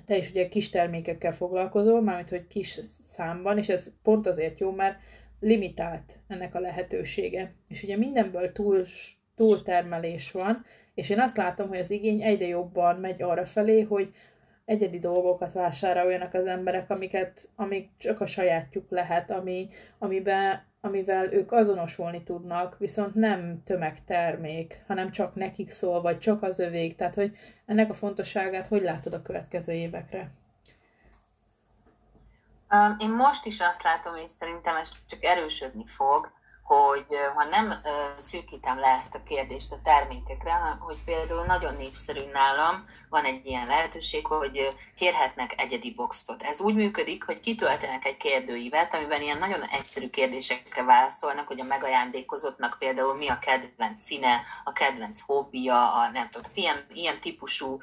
te is ugye kis termékekkel foglalkozol, mármint hogy kis számban, és ez pont azért jó, mert limitált ennek a lehetősége. És ugye mindenből túl, túltermelés van, és én azt látom, hogy az igény egyre jobban megy arra felé, hogy egyedi dolgokat vásároljanak az emberek, amiket, amik csak a sajátjuk lehet, ami, amiben, amivel ők azonosulni tudnak, viszont nem tömegtermék, hanem csak nekik szól, vagy csak az övék. Tehát, hogy ennek a fontosságát hogy látod a következő évekre? Én most is azt látom, és szerintem ez csak erősödni fog, hogy ha nem szűkítem le ezt a kérdést a termékekre, hogy például nagyon népszerű nálam van egy ilyen lehetőség, hogy kérhetnek egyedi boxot. Ez úgy működik, hogy kitöltenek egy kérdőívet, amiben ilyen nagyon egyszerű kérdésekre válaszolnak, hogy a megajándékozottnak például mi a kedvenc színe, a kedvenc hobbija, a nem tudom, ilyen, ilyen típusú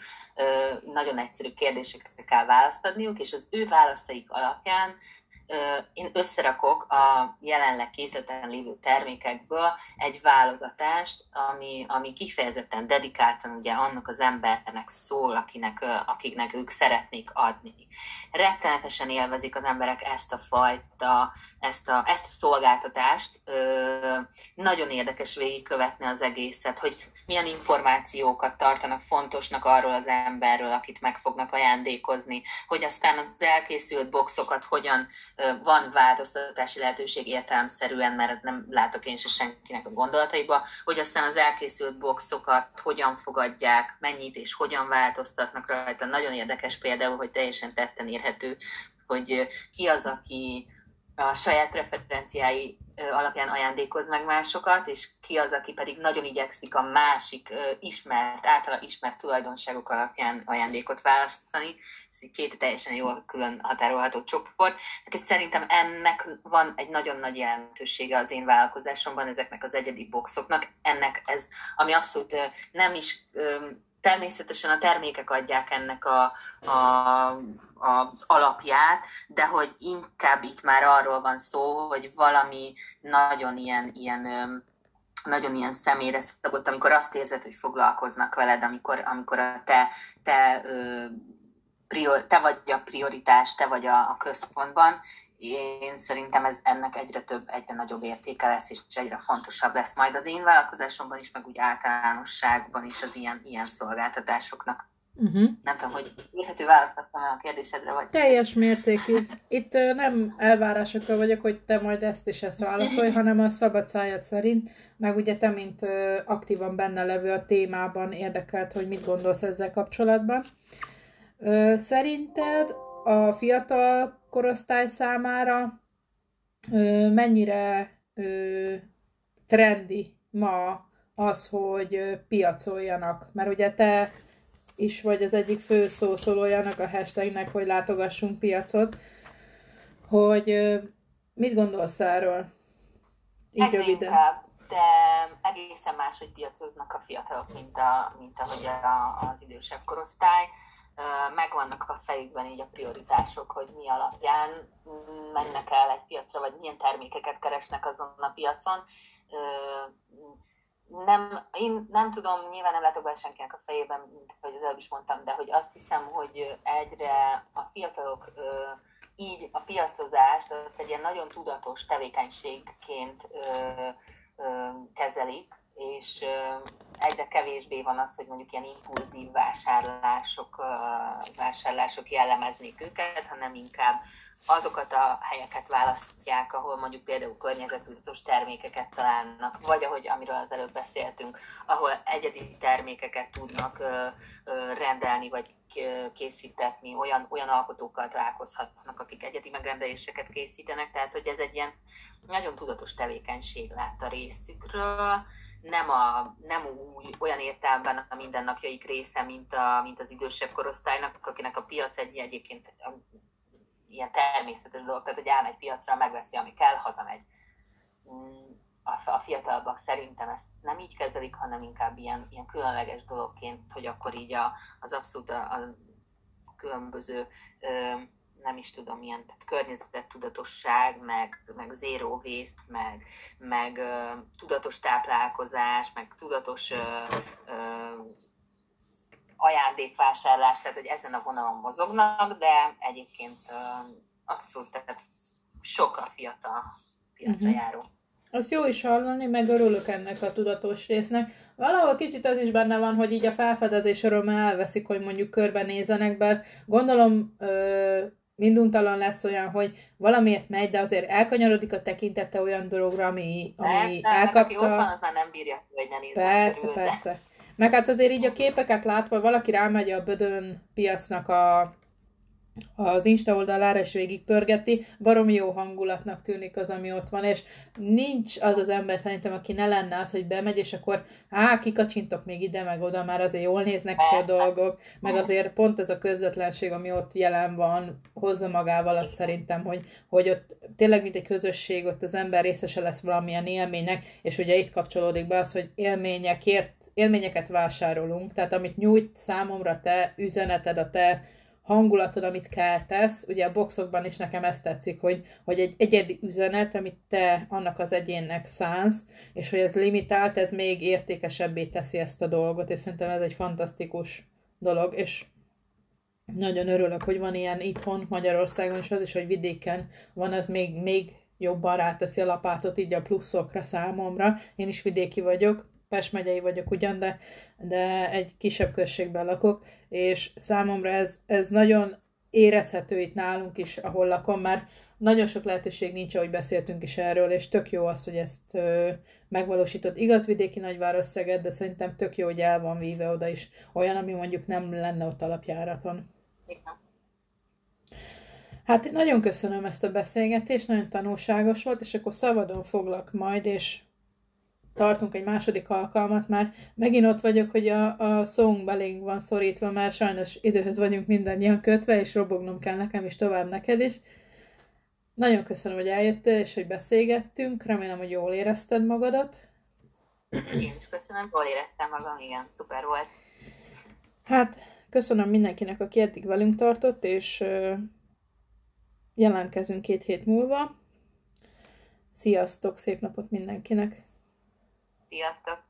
nagyon egyszerű kérdésekre kell választ és az ő válaszaik alapján én összerakok a jelenleg készleten lévő termékekből egy válogatást, ami, ami kifejezetten dedikáltan ugye annak az embernek szól, akinek, akiknek ők szeretnék adni. Rettenetesen élvezik az emberek ezt a fajta, ezt a, ezt a szolgáltatást. Nagyon érdekes végigkövetni az egészet, hogy milyen információkat tartanak fontosnak arról az emberről, akit meg fognak ajándékozni, hogy aztán az elkészült boxokat hogyan van változtatási lehetőség értelemszerűen, mert nem látok én se senkinek a gondolataiba, hogy aztán az elkészült boxokat hogyan fogadják, mennyit és hogyan változtatnak rajta. Nagyon érdekes például, hogy teljesen tetten érhető, hogy ki az, aki a saját preferenciái alapján ajándékoz meg másokat, és ki az, aki pedig nagyon igyekszik a másik ismert, általa ismert tulajdonságok alapján ajándékot választani. Ez egy két teljesen jól külön határolható csoport. Hát, hogy szerintem ennek van egy nagyon nagy jelentősége az én vállalkozásomban, ezeknek az egyedi boxoknak. Ennek ez, ami abszolút nem is természetesen a termékek adják ennek a, a, az alapját, de hogy inkább itt már arról van szó, hogy valami nagyon ilyen, ilyen nagyon ilyen személyre szabott, amikor azt érzed, hogy foglalkoznak veled, amikor, amikor a te, te, prior, te vagy a prioritás, te vagy a, a központban, én szerintem ez ennek egyre több, egyre nagyobb értéke lesz, és egyre fontosabb lesz majd az én vállalkozásomban is, meg úgy általánosságban is az ilyen, ilyen szolgáltatásoknak. Uh-huh. Nem tudom, hogy érthető választottam a kérdésedre, vagy... Teljes mértékű. Itt nem elvárásokkal vagyok, hogy te majd ezt és ezt válaszolj, hanem a szabad szájad szerint, meg ugye te, mint aktívan benne levő a témában érdekelt, hogy mit gondolsz ezzel kapcsolatban. Szerinted a fiatal korosztály számára mennyire trendi ma az, hogy piacoljanak, mert ugye te is vagy az egyik fő szószólójának a hashtagnek, hogy látogassunk piacot, hogy mit gondolsz erről? Így Egyre röviden. Inkább, de egészen máshogy piacoznak a fiatalok, mint, a, mint ahogy a, az idősebb korosztály megvannak a fejükben így a prioritások, hogy mi alapján mennek el egy piacra, vagy milyen termékeket keresnek azon a piacon. Nem, én nem tudom, nyilván nem látok be senkinek a fejében, mint hogy az előbb is mondtam, de hogy azt hiszem, hogy egyre a fiatalok így a piacozást az egy ilyen nagyon tudatos tevékenységként kezelik, és egyre kevésbé van az, hogy mondjuk ilyen impulzív vásárlások, vásárlások jellemeznék őket, hanem inkább azokat a helyeket választják, ahol mondjuk például környezetudatos termékeket találnak, vagy ahogy amiről az előbb beszéltünk, ahol egyedi termékeket tudnak rendelni, vagy készítetni, olyan, olyan alkotókkal találkozhatnak, akik egyedi megrendeléseket készítenek, tehát hogy ez egy ilyen nagyon tudatos tevékenység lett a részükről, nem, a, nem úgy, olyan értelemben a mindennapjaik része, mint, a, mint az idősebb korosztálynak, akinek a piac egy egyébként ilyen természetes dolog, tehát hogy elmegy piacra, megveszi, ami kell, hazamegy. Mm, a, a fiatalabbak szerintem ezt nem így kezelik, hanem inkább ilyen, ilyen különleges dologként, hogy akkor így a, az abszolút a, a különböző ö, nem is tudom, milyen tehát tudatosság, meg, meg zero waste, meg, meg uh, tudatos táplálkozás, meg tudatos uh, uh, ajándékvásárlás, tehát hogy ezen a vonalon mozognak, de egyébként uh, abszolút, tehát sok a fiatal piacra uh-huh. járó. Azt jó is hallani, meg örülök ennek a tudatos résznek. Valahol kicsit az is benne van, hogy így a felfedezés örömmel elveszik, hogy mondjuk körbenézenek, bár gondolom ö, minduntalan lesz olyan, hogy valamiért megy, de azért elkanyarodik a tekintete olyan dologra, ami, ami nem, elkapta. Aki ott van, az már nem bírja, hogy ne Persze, körül, persze. De... Meg hát azért így a képeket látva, valaki rámegy a Bödön piacnak a az Insta oldalára is végig pörgeti, barom jó hangulatnak tűnik az, ami ott van, és nincs az az ember szerintem, aki ne lenne az, hogy bemegy, és akkor á, kikacsintok még ide, meg oda, már azért jól néznek ki a dolgok, meg azért pont ez a közvetlenség, ami ott jelen van, hozza magával azt szerintem, hogy, hogy ott tényleg mint egy közösség, ott az ember részese lesz valamilyen élménynek, és ugye itt kapcsolódik be az, hogy élményekért, élményeket vásárolunk, tehát amit nyújt számomra te üzeneted, a te hangulatod, amit keltesz, ugye a boxokban is nekem ezt tetszik, hogy, hogy egy egyedi üzenet, amit te annak az egyénnek szánsz, és hogy ez limitált, ez még értékesebbé teszi ezt a dolgot, és szerintem ez egy fantasztikus dolog, és nagyon örülök, hogy van ilyen itthon Magyarországon, és az is, hogy vidéken van, az még, még jobban ráteszi a lapátot így a pluszokra számomra. Én is vidéki vagyok, Pest megyei vagyok ugyan, de, de egy kisebb községben lakok, és számomra ez, ez nagyon érezhető itt nálunk is, ahol lakom, mert nagyon sok lehetőség nincs, ahogy beszéltünk is erről, és tök jó az, hogy ezt ö, megvalósított. Igaz vidéki nagyváros Szeged, de szerintem tök jó, hogy el van víve oda is olyan, ami mondjuk nem lenne ott alapjáraton. Hát nagyon köszönöm ezt a beszélgetést, nagyon tanulságos volt, és akkor szabadon foglak majd, és tartunk egy második alkalmat, már megint ott vagyok, hogy a, a szong belénk van szorítva, mert sajnos időhöz vagyunk mindannyian kötve, és robognom kell nekem is tovább neked is. Nagyon köszönöm, hogy eljöttél, és hogy beszélgettünk. Remélem, hogy jól érezted magadat. Én is köszönöm, jól éreztem magam, igen, szuper volt. Hát, köszönöm mindenkinek, aki eddig velünk tartott, és jelentkezünk két hét múlva. Sziasztok, szép napot mindenkinek! Sziasztok!